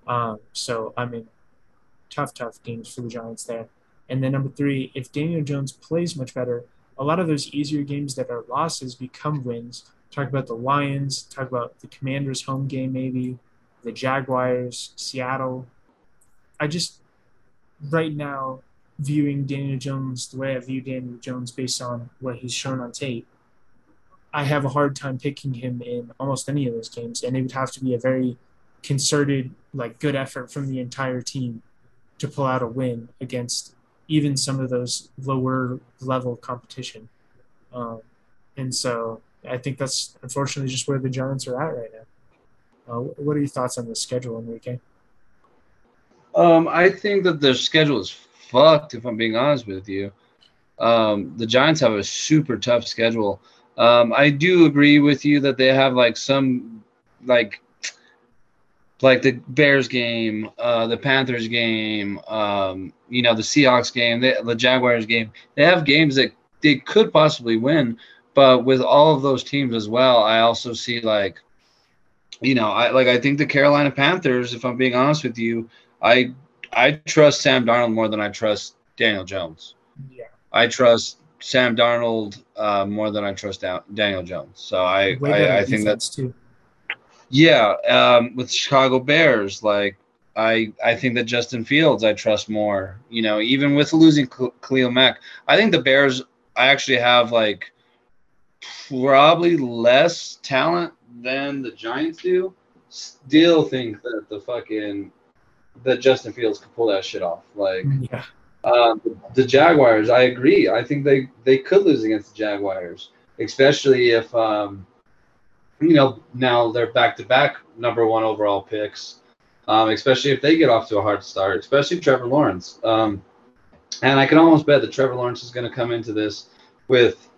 Um, so, I mean, tough, tough games for the Giants there. And then number three, if Daniel Jones plays much better, a lot of those easier games that are losses become wins. Talk about the Lions, talk about the Commanders' home game, maybe, the Jaguars, Seattle. I just, right now, viewing Daniel Jones the way I view Daniel Jones based on what he's shown on tape, I have a hard time picking him in almost any of those games, and it would have to be a very concerted, like good effort from the entire team to pull out a win against even some of those lower level competition. Um, and so I think that's unfortunately just where the Giants are at right now. Uh, what are your thoughts on the schedule, Enrique? Um, I think that their schedule is fucked. If I'm being honest with you, um, the Giants have a super tough schedule. Um, I do agree with you that they have like some like like the Bears game, uh, the Panthers game, um, you know, the Seahawks game, the, the Jaguars game. They have games that they could possibly win, but with all of those teams as well, I also see like, you know, I like I think the Carolina Panthers. If I'm being honest with you, I I trust Sam Darnold more than I trust Daniel Jones. Yeah. I trust Sam Darnold uh, more than I trust Daniel Jones. So I I, I think that's too. Yeah, um, with Chicago Bears, like I I think that Justin Fields I trust more. You know, even with losing Khalil Mack, I think the Bears I actually have like probably less talent than the Giants do. Still think that the fucking that Justin Fields could pull that shit off. Like, yeah. Um, the Jaguars, I agree. I think they they could lose against the Jaguars, especially if um, you know now they're back to back number one overall picks. Um, especially if they get off to a hard start, especially Trevor Lawrence. Um, and I can almost bet that Trevor Lawrence is going to come into this with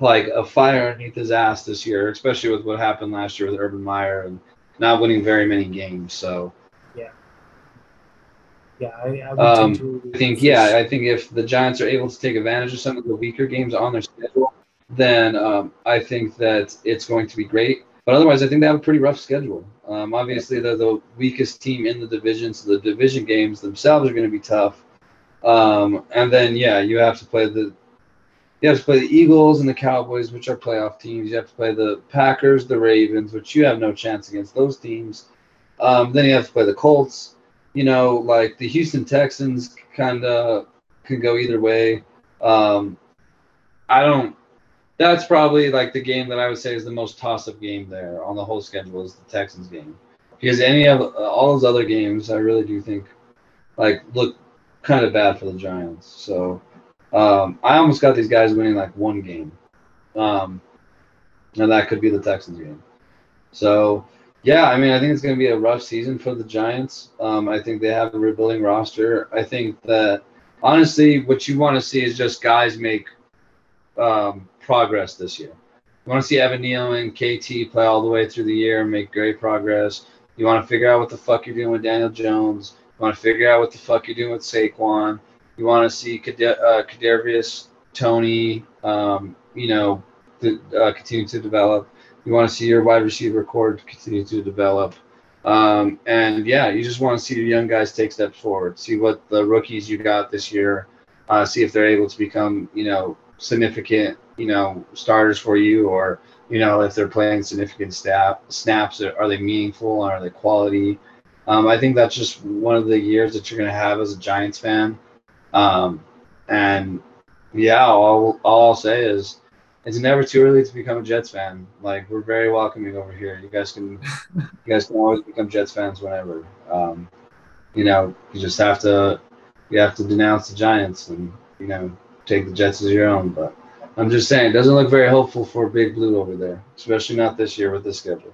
like a fire underneath his ass this year, especially with what happened last year with Urban Meyer and not winning very many games. So yeah, I, I, um, I think yeah, I think if the Giants are able to take advantage of some of the weaker games on their schedule, then um, I think that it's going to be great. But otherwise, I think they have a pretty rough schedule. Um, obviously, they're the weakest team in the division, so the division games themselves are going to be tough. Um, and then yeah, you have to play the you have to play the Eagles and the Cowboys, which are playoff teams. You have to play the Packers, the Ravens, which you have no chance against those teams. Um, then you have to play the Colts you know, like the Houston Texans kind of can go either way. Um, I don't. That's probably like the game that I would say is the most toss-up game there on the whole schedule is the Texans game, because any of all those other games, I really do think like look kind of bad for the Giants. So um, I almost got these guys winning like one game, um, and that could be the Texans game. So yeah, I mean, I think it's going to be a rough season for the Giants. Um, I think they have a rebuilding roster. I think that honestly, what you want to see is just guys make um, progress this year. You want to see Evan Neal and KT play all the way through the year and make great progress. You want to figure out what the fuck you're doing with Daniel Jones. You want to figure out what the fuck you're doing with Saquon. You want to see uh, Kadarius Toney, um, you know, uh, continue to develop. You want to see your wide receiver core continue to develop. Um, and yeah, you just want to see the young guys take steps forward, see what the rookies you got this year, uh, see if they're able to become, you know, significant, you know, starters for you, or you know, if they're playing significant snap, snaps, are they meaningful? Are they quality? Um, I think that's just one of the years that you're going to have as a Giants fan. Um, and yeah, all, all I'll say is it's never too early to become a Jets fan. Like we're very welcoming over here. You guys can, you guys can always become Jets fans whenever. Um, you know, you just have to, you have to denounce the Giants and you know take the Jets as your own. But I'm just saying, it doesn't look very hopeful for Big Blue over there, especially not this year with the schedule.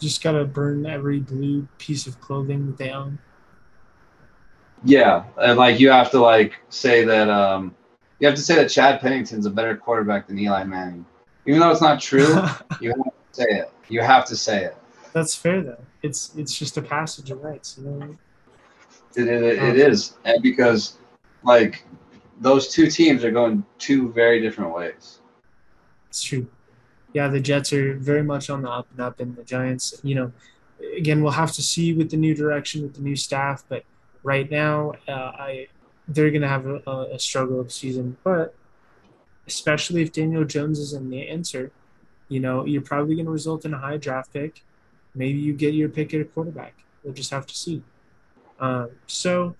Just gotta burn every blue piece of clothing that they own. Yeah, and like you have to like say that um, you have to say that Chad Pennington's a better quarterback than Eli Manning, even though it's not true. you have to say it. You have to say it. That's fair though. It's it's just a passage of rites, you know. It, it, it is, and because like those two teams are going two very different ways. It's true. Yeah, the Jets are very much on the up and up, and the Giants, you know, again, we'll have to see with the new direction, with the new staff. But right now, uh, I they're going to have a, a, struggle of season. But especially if Daniel Jones is in the answer, you know, you're probably going to result in a high draft pick. Maybe you get your pick at a quarterback. We'll just have to see. Um, so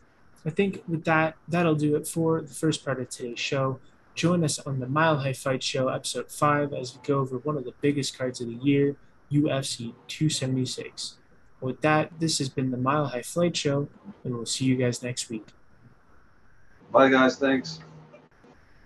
I think with that, that'll do it for the first part of today's show. Join us on the Mile High Fight Show, episode 5, as we go over one of the biggest cards of the year, UFC 276. With that, this has been the Mile High Flight Show, and we'll see you guys next week. Bye, guys. Thanks.